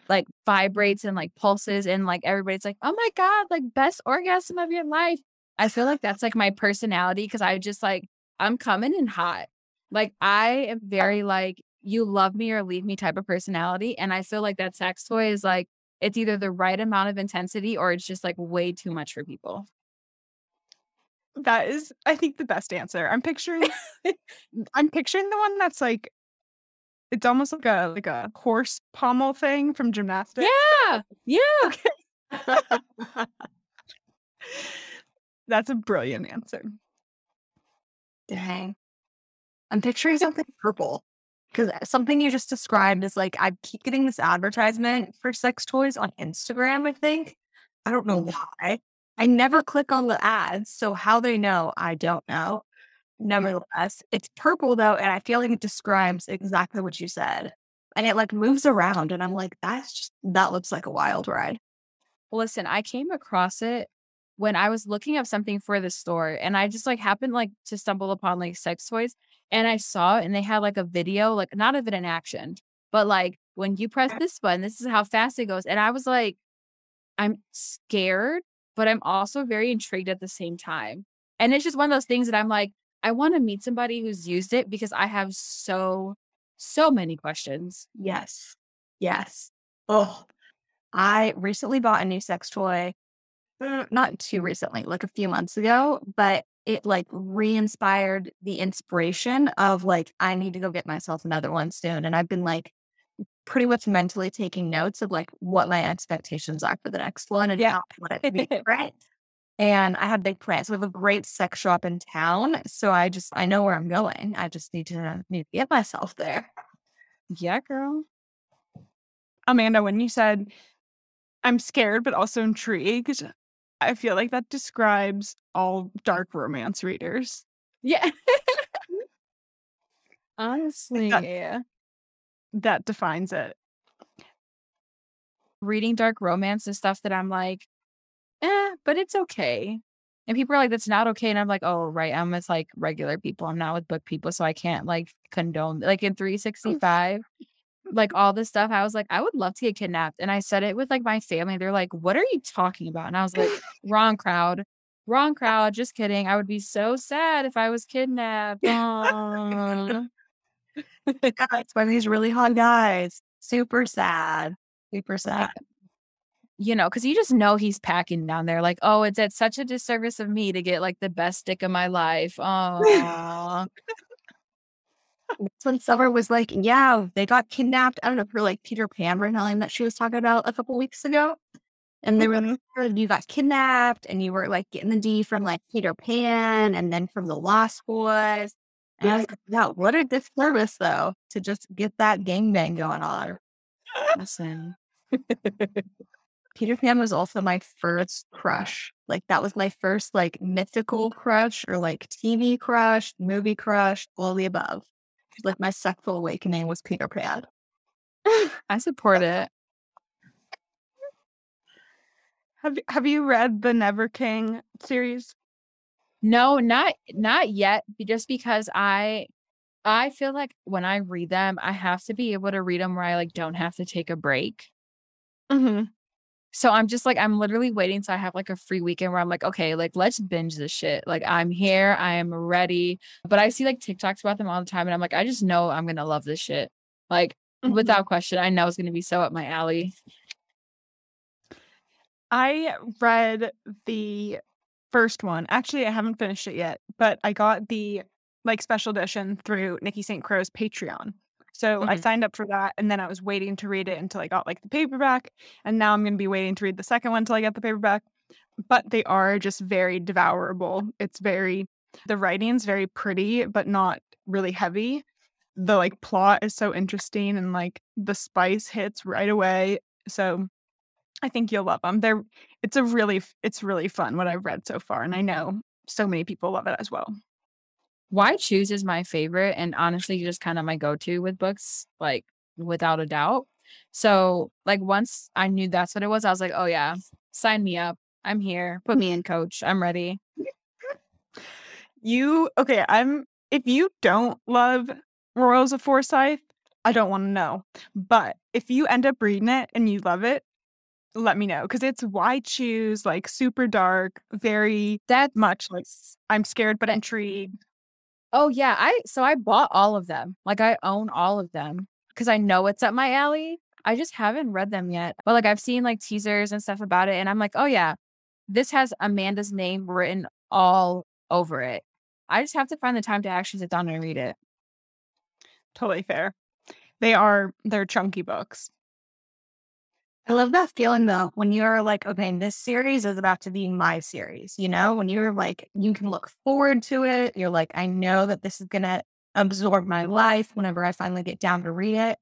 Speaker 3: like vibrates and like pulses and like everybody's like oh my god like best orgasm of your life. I feel like that's like my personality because i just like i'm coming in hot. Like i am very like you love me or leave me type of personality and i feel like that sex toy is like it's either the right amount of intensity or it's just like way too much for people.
Speaker 1: That is, I think, the best answer. I'm picturing, I'm picturing the one that's like, it's almost like a like a horse pommel thing from gymnastics.
Speaker 3: Yeah, yeah.
Speaker 1: that's a brilliant answer.
Speaker 2: Dang, I'm picturing something purple. Because uh, something you just described is like I keep getting this advertisement for sex toys on Instagram, I think. I don't know mm. why. I never click on the ads. So how they know, I don't know. Mm. Nevertheless, it's purple though, and I feel like it describes exactly what you said. and it like moves around. And I'm like, that's just, that looks like a wild ride.
Speaker 3: Listen, I came across it when I was looking up something for the store and I just like happened like to stumble upon like sex toys and I saw it and they had like a video, like not of it in action, but like when you press uh this button, this is how fast it goes. And I was like, I'm scared, but I'm also very intrigued at the same time. And it's just one of those things that I'm like, I want to meet somebody who's used it because I have so, so many questions.
Speaker 2: Yes. Yes. Oh, I recently bought a new sex toy. Uh, Not too recently, like a few months ago, but it like re-inspired the inspiration of like, I need to go get myself another one soon. And I've been like pretty much mentally taking notes of like what my expectations are for the next one and
Speaker 3: Yeah.
Speaker 2: want it be right. And I have big plans. We have a great sex shop in town. So I just I know where I'm going. I just need to need to get myself there.
Speaker 3: Yeah, girl.
Speaker 1: Amanda, when you said, I'm scared but also intrigued, I feel like that describes all dark romance readers.
Speaker 3: Yeah. Honestly,
Speaker 1: That-
Speaker 3: yeah.
Speaker 1: That defines it.
Speaker 3: reading dark romance is stuff that I'm like, eh, but it's okay. And people are like, that's not okay. And I'm like, oh, right. I'm with like regular people. I'm not with book people. So I can't like condone, like in 365, like all this stuff. I was like, I would love to get kidnapped. And I said it with like my family. They're like, what are you talking about? And I was like, wrong crowd. Wrong crowd. Just kidding. I would be so sad if I was kidnapped. Aw.
Speaker 2: That's why these really hot guys. Super sad. Super sad.
Speaker 3: you know, because you just know he's packing down there. Like, oh, it's at such a disservice of me to get like the best dick of my life. Oh,
Speaker 2: That's when Summer was like, Yeah, they got kidnapped. I don't know, for like Peter Pan retelling that she was talking about a couple weeks ago. And they were like, mm-hmm. oh, you got kidnapped and you were like getting the D from like Peter Pan and then from the Lost Boys. And I was like, yeah, what a disservice though to just get that gangbang going on.
Speaker 3: listen.
Speaker 2: Peter Pan was also my first crush. Like that was my first like mythical crush or like TV crush, movie crush, all the above. Like my sexual awakening was Peter Pan.
Speaker 3: I support it.
Speaker 1: Have have you read the Never King series?
Speaker 3: No, not not yet. Just because I I feel like when I read them, I have to be able to read them where I like don't have to take a break.
Speaker 1: Mm-hmm.
Speaker 3: So I'm just like I'm literally waiting till I have like a free weekend where I'm like, okay, like let's binge this shit. Like I'm here, I am ready. But I see like TikToks about them all the time, and I'm like, I just know I'm gonna love this shit. Like mm-hmm. without question, I know it's gonna be so up my alley.
Speaker 1: I read the first one. Actually, I haven't finished it yet, but I got the like special edition through Nikki St. Crowe's Patreon. So I
Speaker 3: Mhm.
Speaker 1: signed up for that and then I was waiting to read it until I got like the paperback. And now I'm going to be waiting to read the second one until I get the paperback. But they are just very devourable. It's very, the writing's very pretty, but not really heavy. The like plot is so interesting and like the spice hits right away. So I think you'll love them. They're it's a really it's really fun what I've read so far, and I know so many people love it as well.
Speaker 3: Why Choose is my favorite and honestly just kind of my go-to with books, like without a doubt. So like once I knew that's what it was, I was like, oh yeah, sign me up. I'm here. Put me in coach. I'm ready.
Speaker 1: You okay? I'm if you don't love Royals of Forsyth, I don't want to know. But if you end up reading it and you love it, let me know because it's why choose like super dark, very
Speaker 3: That
Speaker 1: much like I'm scared but intrigued.
Speaker 3: Oh yeah, I so I bought all of them. Like I own all of them because I know it's up my alley. I just haven't read them yet. But like I've seen like teasers and stuff about it and I'm like, "Oh yeah, this has Amanda's name written all over it." I just have to find the time to actually sit down and read it.
Speaker 1: Totally fair. They are they're chunky books.
Speaker 2: I love that feeling though, when you're like, okay, this series is about to be my series, you know, when you're like, you can look forward to it. You're like, I know that this is going to absorb my life whenever I finally get down to read it.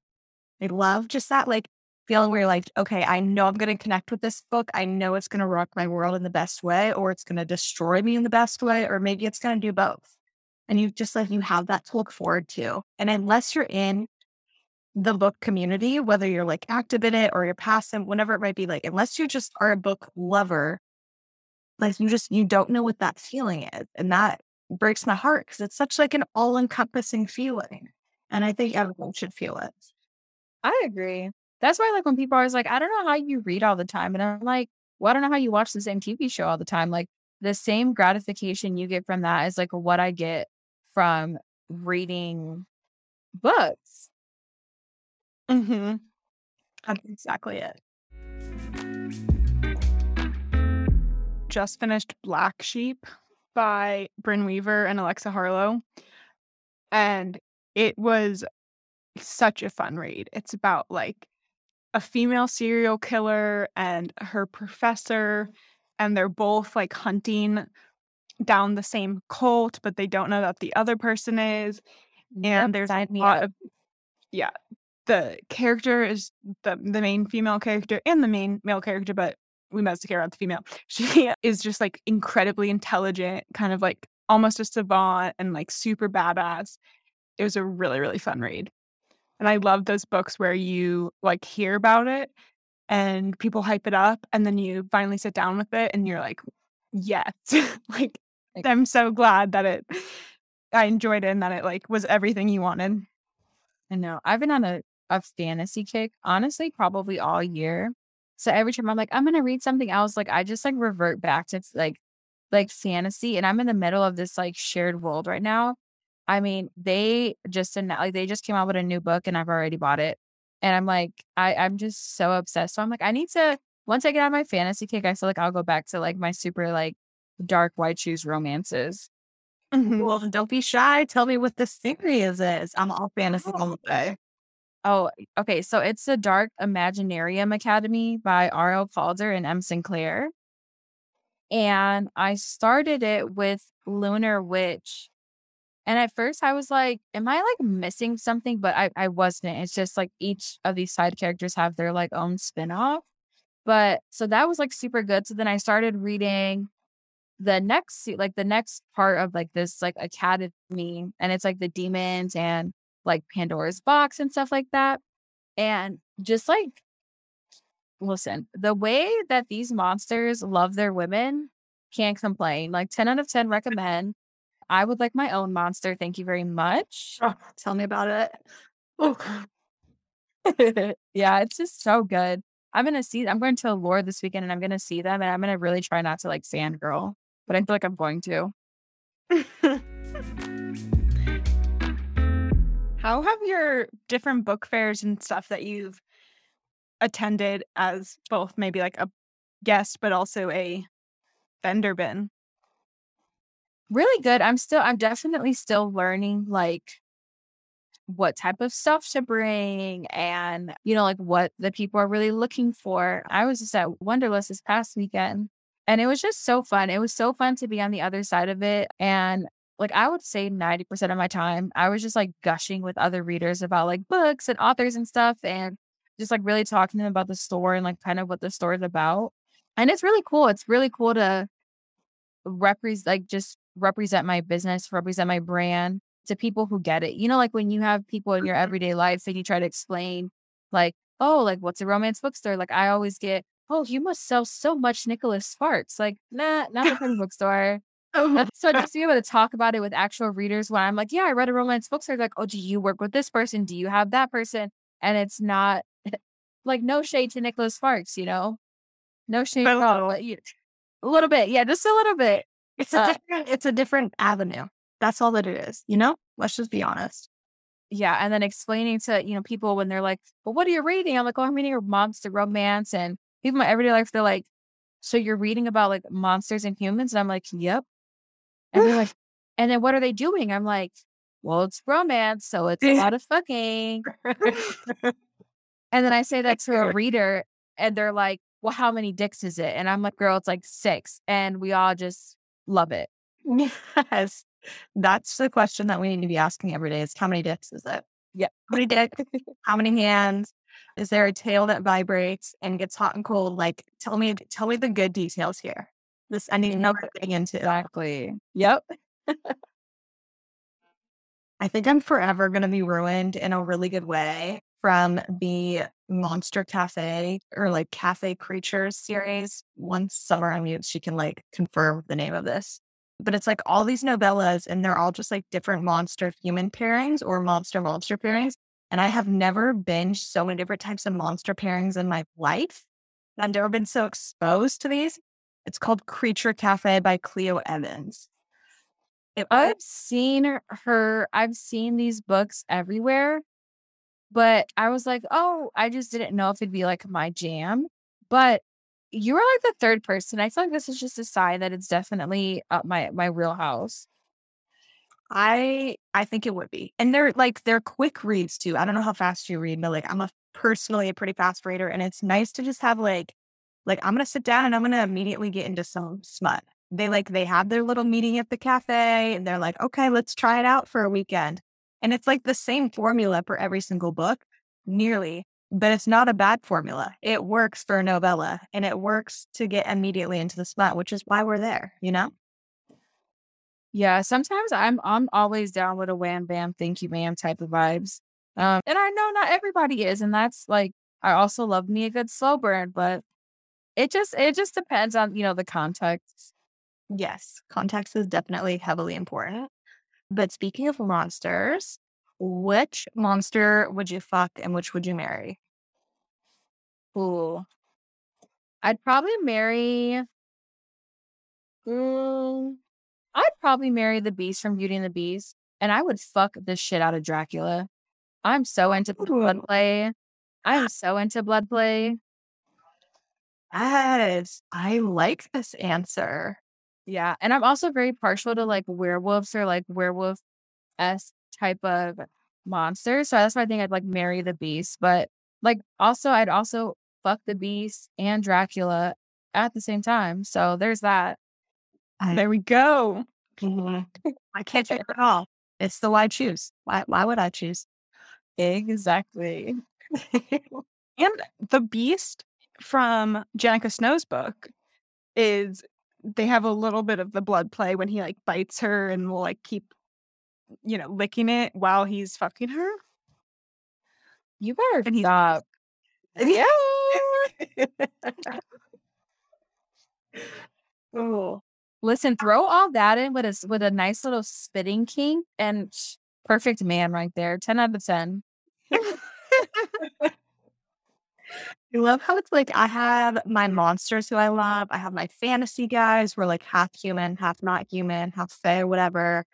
Speaker 2: I love just that like feeling where you're like, okay, I know I'm going to connect with this book. I know it's going to rock my world in the best way, or it's going to destroy me in the best way, or maybe it's going to do both. And you just like, you have that to look forward to. And unless you're in the book community, whether you're like active in it or you're passive, whatever it might be like, unless you just are a book lover, like you just you don't know what that feeling is. And that breaks my heart because it's such like an all-encompassing feeling. And I think everyone should feel it.
Speaker 3: I agree. That's why, like, when people are always like, I don't know how you read all the time. And I'm like, well, I don't know how you watch the same TV show all the time. Like, the same gratification you get from that is like what I get from reading books.
Speaker 2: Mm-hmm. That's exactly it.
Speaker 1: Just finished Black Sheep by Brynne Weaver and Alexa Harlowe. And it was such a fun read. It's about like a female serial killer and her professor, and they're both like hunting down the same cult, but they don't know that the other person is. And
Speaker 3: Yep,
Speaker 1: there's a lot
Speaker 3: up.
Speaker 1: of yeah. The character is the the main female character and the main male character, but we mostly care about the female. She is just like incredibly intelligent, kind of like almost a savant and like super badass. It was a really, really fun read. And I love those books where you like hear about it and people hype it up and then you finally sit down with it and you're like, yes. like
Speaker 3: Like-
Speaker 1: I'm so glad that it I enjoyed it and that it like was everything you wanted.
Speaker 3: I know. I've been on a, a fantasy kick, honestly, probably all year. So every time I'm like, I'm gonna read something else, like I just like revert back to like like fantasy. And I'm in the middle of this like shared world right now. I mean, they just like they just came out with a new book and I've already bought it. And I'm like, I, I'm just so obsessed. So I'm like, I need to once I get on my fantasy kick, I feel like I'll go back to like my super like dark why choose romances.
Speaker 1: Mhm.
Speaker 2: Well, don't be shy. Tell me what this series is. I'm all fantasy all the way.
Speaker 3: Oh, okay. So it's the Dark Imaginarium Academy by R.L. Calder and M. Sinclair. And I started it with Lunar Witch. And at first I was like, am I like missing something? But I, I wasn't. It's just like each of these side characters have their like own spin-off. But so that was like super good. So then I started reading the next like the next part of like this like academy and it's like the demons and like Pandora's box and stuff like that. And just like listen, the way that these monsters love their women, can't complain. Like 10 out of 10 recommend. I would like my own monster. Thank you very much.
Speaker 2: Oh, tell me about it. Oh,
Speaker 3: yeah, it's just so good. I'm gonna see I'm going to Allure this weekend and I'm gonna see them and I'm gonna really try not to like fangirl. But I feel like I'm going to.
Speaker 1: How have your different book fairs and stuff that you've attended as both maybe like a guest but also a vendor been?
Speaker 3: really good. I'm still, I'm definitely still learning like what type of stuff to bring and, you know, like what the people are really looking for. I was just at Wonderlust this past weekend and it was just so fun. It was so fun to be on the other side of it. And like, I would say 90% of my time, I was just like gushing with other readers about like books and authors and stuff and just like really talking to them about the store and like kind of what the store is about. And it's really cool. It's really cool to represent, like, just represent my business, represent my brand to people who get it. You know, like when you have people in your mm-hmm. everyday life and you try to explain, like, oh, like what's a romance bookstore? Like I always get, oh, you must sell so much Nicholas Sparks. Like, nah, not a bookstore.
Speaker 2: Oh,
Speaker 3: So just to be able to talk about it with actual readers when I'm like, yeah, I read a romance bookstore. Like, oh, do you work with this person? Do you have that person? And it's not like no shade to Nicholas Sparks, you know? No shade at all.
Speaker 1: little.
Speaker 3: A little bit. Yeah, just a little bit.
Speaker 2: it's a
Speaker 3: Uh,
Speaker 2: different. It's a different avenue. That's all that it is. You know. Let's just be honest.
Speaker 3: yeah and then explaining to you know people when they're like well what are you reading i'm like oh i'm reading a monster romance and people in my everyday life they're like so you're reading about like monsters and humans and i'm like yep and they're like and then what are they doing i'm like well it's romance so it's a lot of fucking and then i say that to a reader and they're like well how many dicks is it and i'm like girl it's like six and we all just love it
Speaker 2: yes, that's the question that we need to be asking every day: is how many dicks is it?
Speaker 3: Yeah.
Speaker 2: How many dicks? how many hands? Is there a tail that vibrates and gets hot and cold? Like, tell me, tell me the good details here. This I need to know what we're getting into.
Speaker 3: exactly yep
Speaker 2: I think I'm forever going to be ruined in a really good way from the Monster Cafe or like Cafe Creatures series. Once Summer unmutes, she can like confirm the name of this. But it's like all these novellas, and they're all just like different monster human pairings or monster monster pairings. And I have never binged so many different types of monster pairings in my life. I've never been so exposed to these. It's called Creature Cafe by Clio Evans.
Speaker 3: It, I've seen her, I've seen these books everywhere, but I was like, oh, I just didn't know if it'd be like my jam. But you were like the third person. I feel like this is just a sign that it's definitely up my my real house.
Speaker 2: I I think it would be. And they're like they're quick reads too. I don't know how fast you read, but like I'm a personally a pretty fast reader and it's nice to just have like like I'm gonna sit down and I'm gonna immediately get into some smut. They like they have their little meeting at the cafe and they're like, okay, let's try it out for a weekend. And it's like the same formula for every single book, nearly, but it's not a bad formula. It works for a novella and it works to get immediately into the smut, which is why we're there, you know?
Speaker 3: Yeah, sometimes I'm I'm always down with a wham bam, thank you, ma'am type of vibes. Um, and I know not everybody is, and that's like I also love me a good slow burn, but it just it just depends on you know the context.
Speaker 2: Yes, context is definitely heavily important. But speaking of monsters, which monster would you fuck and which would you marry?
Speaker 3: Ooh, I'd probably marry. Mm, I'd probably marry the beast from Beauty and the Beast, and I would fuck the shit out of Dracula. I'm so into blood play. I'm so into blood play.
Speaker 2: Yes, I like this answer.
Speaker 3: Yeah, and I'm also very partial to like werewolves or like werewolf s type of monsters. So that's why I think I'd like marry the beast. But like also, I'd also fuck the beast and Dracula at the same time. So there's that.
Speaker 1: I, there we go.
Speaker 2: Mm-hmm. I can't choose at all. It's the why choose. Why why would I choose?
Speaker 3: Exactly.
Speaker 1: and the beast from Jenika Snow's book is they have a little bit of the blood play when he like bites her and will like keep you know licking it while he's fucking her.
Speaker 3: You better and stop. Yeah. oh. Listen, throw all that in with a with a nice little spitting kink and perfect man right there. 10 out of 10.
Speaker 2: I love how it's like I have my monsters who I love. I have my fantasy guys who are like half human, half not human, half fae, whatever.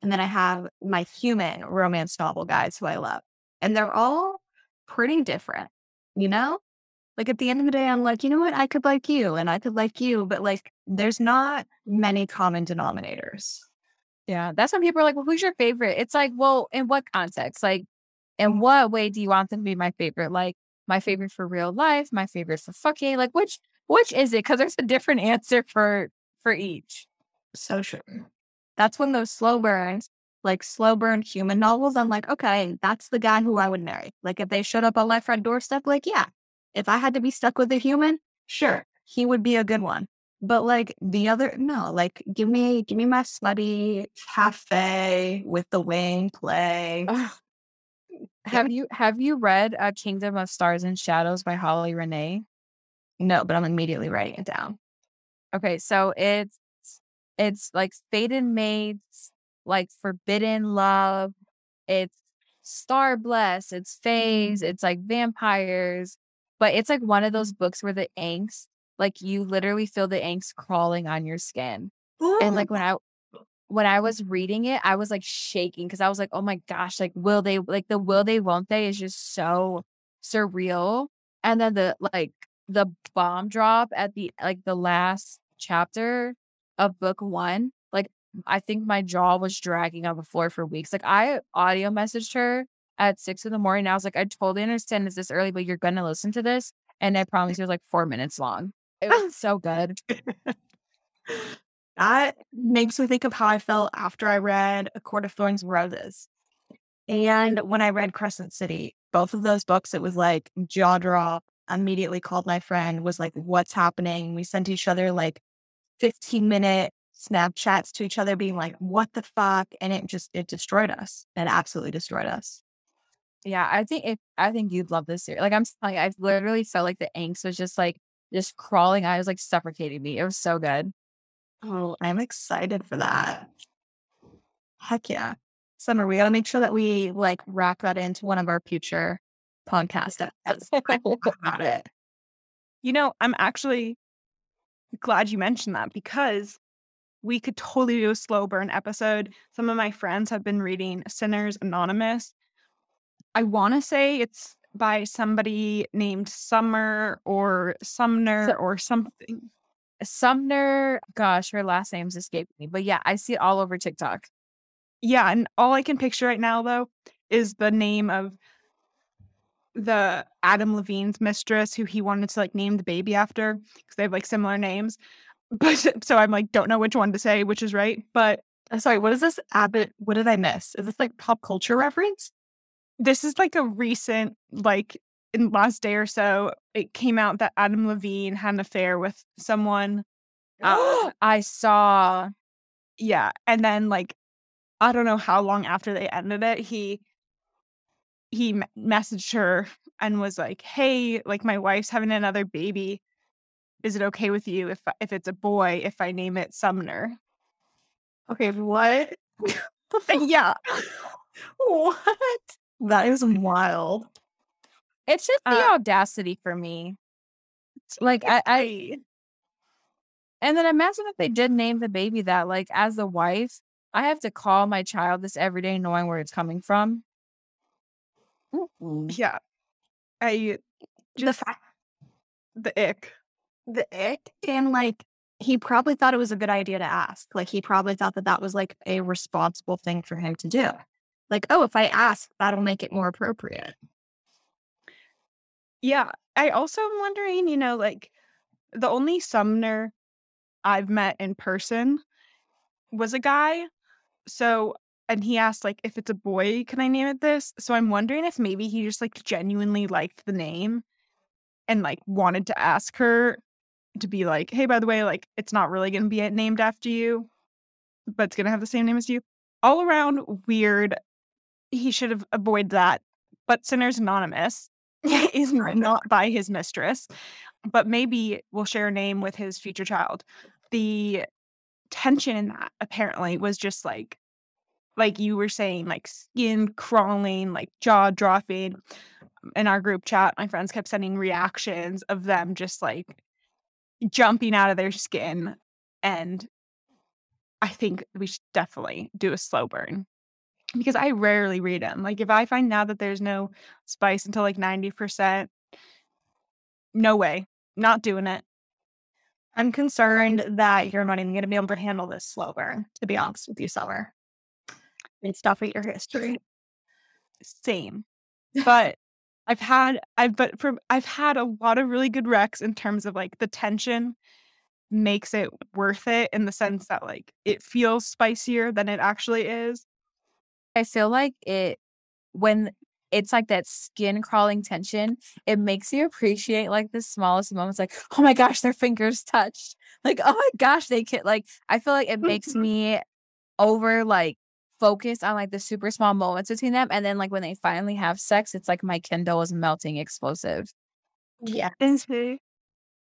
Speaker 2: And then I have my human romance novel guys who I love. And they're all pretty different, you know? Like at the end of the day, I'm like, you know what? I could like you and I could like you, but like there's not many common denominators.
Speaker 3: Yeah. That's when people are like, well, who's your favorite? It's like, well, in what context? Like, in mm. what way do you want them to be my favorite? Like, my favorite for real life, my favorite for fucking, like which which is it? Because there's a different answer for for each.
Speaker 2: So true. That's when those slow burns, like slow burn human novels, I'm like, okay, that's the guy who I would marry. Like if they showed up on my front doorstep, like, yeah, if I had to be stuck with a human, sure, he would be a good one. But like the other, no, like give me, give me my smutty cafe with the wing play. Ugh.
Speaker 3: Have you have you read a uh, Kingdom of Stars and Shadows by Holly Renee?
Speaker 2: No, but I'm immediately writing it down.
Speaker 3: Okay, so it's it's like fated mates, like forbidden love. It's star blessed. It's phase. It's like vampires. But it's like one of those books where the angst, like you literally feel the angst crawling on your skin. Ooh. And like when I when I mm-hmm. was reading it, I was like shaking because I was like, oh my gosh, like will they like the will they won't they is just so surreal. And then the like the bomb drop at the like the last chapter of book one, like I think my jaw was dragging on the floor for weeks. Like I audio messaged her at six in the morning. I was like, I totally understand it's this early, but you're gonna listen to this. And I promise it was like four minutes long. It was so good.
Speaker 2: that makes me think of how I felt after I read A Court of Thorns and Roses. And when I read Crescent City, both of those books, it was like jaw drop. Immediately called my friend, was like, What's happening? We sent each other like 15 minute Snapchats to each other, being like, What the fuck? And it just, it destroyed us. It absolutely destroyed us.
Speaker 3: Yeah, I think if I think you'd love this series. Like I'm you, I've literally felt like the angst was just like just crawling. I was like suffocating me. It was so good.
Speaker 2: Oh, I'm excited for that. Heck yeah. Summer, we gotta make sure that we like wrap that into one of our future podcasts about it.
Speaker 1: You know, I'm actually glad you mentioned that because we could totally do a slow burn episode. Some of my friends have been reading Sinners Anonymous. I want to say it's by somebody named Summer or Sumner
Speaker 3: So-
Speaker 1: or something.
Speaker 3: Sumner, gosh, her last name's escaping me, but yeah, I see it all over TikTok.
Speaker 1: Yeah, and all I can picture right now though is the name of the Adam Levine's mistress who he wanted to like name the baby after because they have like similar names. But so I'm like don't know which one to say, which is right. But
Speaker 2: Uh, Sorry, what is this Abbott? What did I miss? Is this like pop culture reference?
Speaker 1: this is like a recent like in last day or so it came out that Adam Levine had an affair with someone. Uh,
Speaker 3: I saw.
Speaker 1: yeah, and then like I don't know how long after they ended it, he he messaged her and was like, "Hey, like my wife's having another baby. Is it okay with you if if it's a boy if I name it Sumner?"
Speaker 2: Okay, what?
Speaker 1: yeah,
Speaker 2: what? That is wild.
Speaker 3: It's just the
Speaker 1: Uh,
Speaker 3: audacity for me. Like I, I, and then imagine if they did name the baby that. Like as the wife, I have to call my child this every day, knowing where it's coming from.
Speaker 1: yeah. I
Speaker 2: the fact
Speaker 1: the ick.
Speaker 2: the ick and like he probably thought it was a good idea to ask. Like he probably thought that that was like a responsible thing for him to do. Like, oh, if I ask, that'll make it more appropriate.
Speaker 1: Yeah. I also am wondering, you know, like the only Sumner I've met in person was a guy. So, and he asked, like, if it's a boy, can I name it this? So I'm wondering if maybe he just like genuinely liked the name and like wanted to ask her to be like, hey, by the way, like, it's not really going to be named after you, but it's going to have the same name as you. All around weird. He should have avoided that. But Sinners Anonymous is not by his mistress, but maybe will share a name with his future child. The tension in that apparently was just like, like you were saying, like skin crawling, like jaw dropping. Um, in our group chat, my friends kept sending reactions of them just like jumping out of their skin. And I think we should definitely do a slow burn because I rarely read them. Like if I find now that there's no spice until like 90%, no way. Not doing it.
Speaker 2: I'm concerned that you're not even going to be able to handle this slow burn, to be honest with you, Summer. Based off of your history.
Speaker 1: Same. But I've had I've but from I've had a lot of really good recs in terms of like the tension makes it worth it in the sense mm-hmm. that like it feels spicier than it actually is.
Speaker 3: I feel like it when it's like that skin crawling tension, it makes you appreciate like the smallest moments, like, oh my gosh, their fingers touched. Like, oh my gosh, they can like I feel like it makes me over like focus on like the super small moments between them. And then like when they finally have sex, it's like my Kindle is melting explosive.
Speaker 2: Yeah.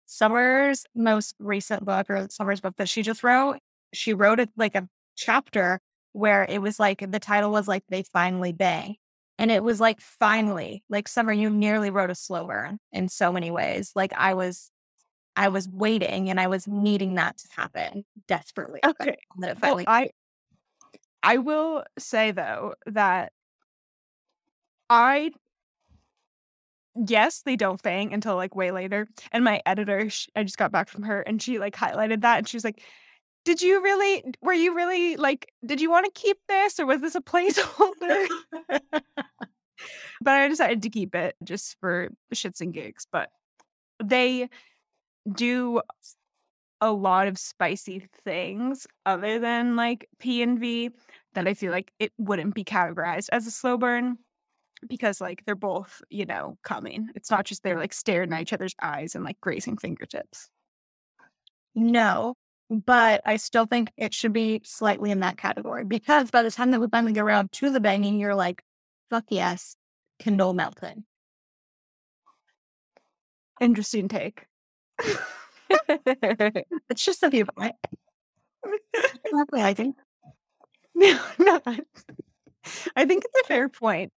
Speaker 2: Summer's most recent book, or Summer's book that she just wrote, she wrote it like a chapter where it was like the title was like they finally bang. And it was like finally, like Summer, you nearly wrote a slow burn in so many ways. Like I was I was waiting and I was needing that to happen desperately.
Speaker 1: Okay.
Speaker 2: Then it
Speaker 1: Well,
Speaker 2: finally
Speaker 1: I I will say though that I yes, they don't fang until like way later. And my editor, sh I just got back from her and she like highlighted that and she was like, "Did you really were you really like did you want to keep this or was this a placeholder?" but I decided to keep it just for shits and gigs, but they do a lot of spicy things other than like P and V that I feel like it wouldn't be categorized as a slow burn because like they're both, you know, coming. It's not just they're like staring at each other's eyes and like grazing fingertips.
Speaker 2: No, but I still think it should be slightly in that category because by the time that we finally get around to the banging, you're like, fuck yes. Kindle Mountain.
Speaker 1: Interesting take.
Speaker 2: it's just a viewpoint. Exactly, I think.
Speaker 1: No, no. I think it's a fair point.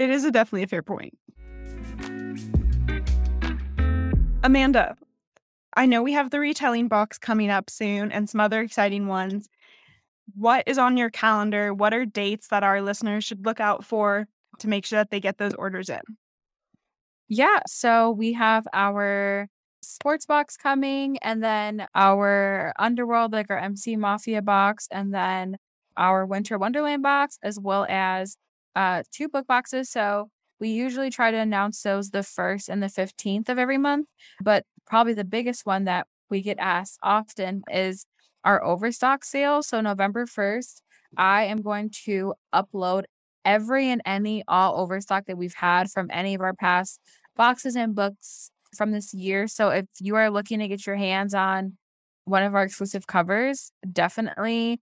Speaker 1: It is a definitely a fair point. Amanda, I know we have the retelling box coming up soon and some other exciting ones. What is on your calendar? What are dates that our listeners should look out for to make sure that they get those orders in?
Speaker 3: Yeah, so we have our sports box coming and then our underworld like our MC Mafia box and then our Winter Wonderland box as well as uh two book boxes. So we usually try to announce those the 1st and the 15th of every month, but probably the biggest one that we get asked often is our overstock sale. So November 1st, I am going to upload every and any all overstock that we've had from any of our past boxes and books from this year. So if you are looking to get your hands on one of our exclusive covers, definitely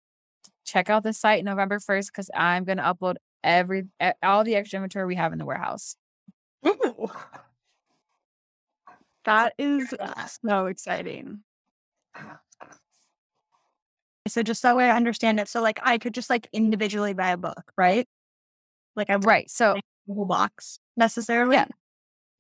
Speaker 3: check out the site November 1st because I'm going to upload every all the extra inventory we have in the warehouse.
Speaker 1: Ooh. That is so exciting.
Speaker 2: So just that way I understand it. So like I could just like individually buy a book, right? Like I'm
Speaker 3: Right. So
Speaker 2: whole box necessarily.
Speaker 3: Yeah.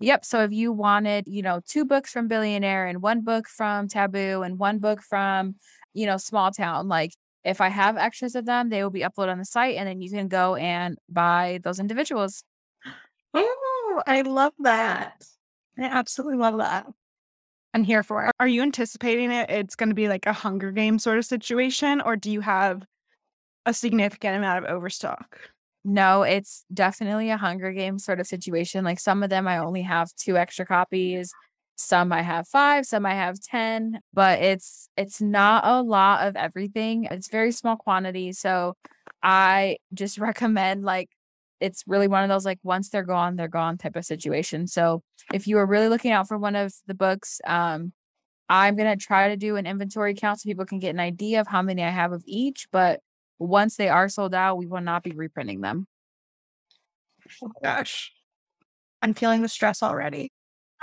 Speaker 3: Yep. So if you wanted, you know, two books from Billionaire and one book from Taboo and one book from, you know, Small Town, like if I have extras of them, they will be uploaded on the site and then you can go and buy those individuals.
Speaker 2: Oh, I love that. I absolutely love that. I'm here for it.
Speaker 1: Are you anticipating it? It's going to be like a Hunger Game sort of situation, or do you have a significant amount of overstock?
Speaker 3: No, it's definitely a Hunger Game sort of situation. Like some of them, I only have two extra copies. Some I have five, some I have 10, but it's it's not a lot of everything. It's very small quantity. So I just recommend like it's really one of those like once they're gone, they're gone type of situation. So if you are really looking out for one of the books, um, I'm gonna try to do an inventory count so people can get an idea of how many I have of each. But once they are sold out, we will not be reprinting them.
Speaker 2: Oh gosh. I'm feeling the stress already.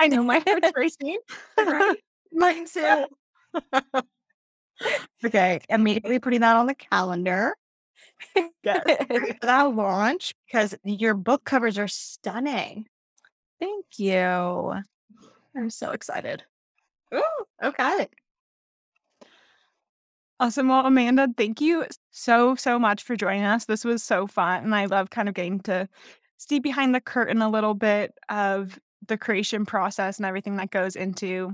Speaker 1: I know my head's racing.
Speaker 2: right? Mine too. okay, immediately putting that on the calendar.
Speaker 1: Yes.
Speaker 2: for that launch because your book covers are stunning.
Speaker 3: Thank you.
Speaker 2: I'm so excited. Ooh, okay.
Speaker 1: Awesome. Well, Amanda, thank you so, so much for joining us. This was so fun. And I love kind of getting to see behind the curtain a little bit of the creation process and everything that goes into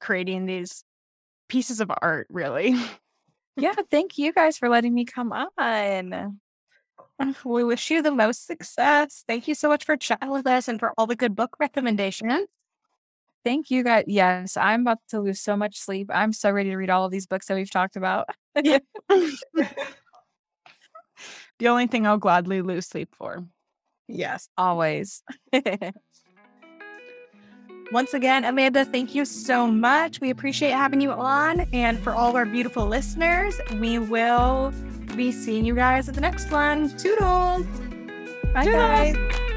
Speaker 1: creating these pieces of art, really.
Speaker 3: Yeah, thank you guys for letting me come on.
Speaker 2: We wish you the most success. Thank you so much for chatting with us and for all the good book recommendations.
Speaker 3: Thank you guys. Yes, I'm about to lose so much sleep. I'm so ready to read all of these books that we've talked about.
Speaker 1: the only thing I'll gladly lose sleep for.
Speaker 2: Yes.
Speaker 3: Always.
Speaker 2: Once again, Amanda, thank you so much. We appreciate having you on. And for all of our beautiful listeners, we will be seeing you guys at the next one. Toodles.
Speaker 3: Bye,
Speaker 1: Toodles.
Speaker 3: guys.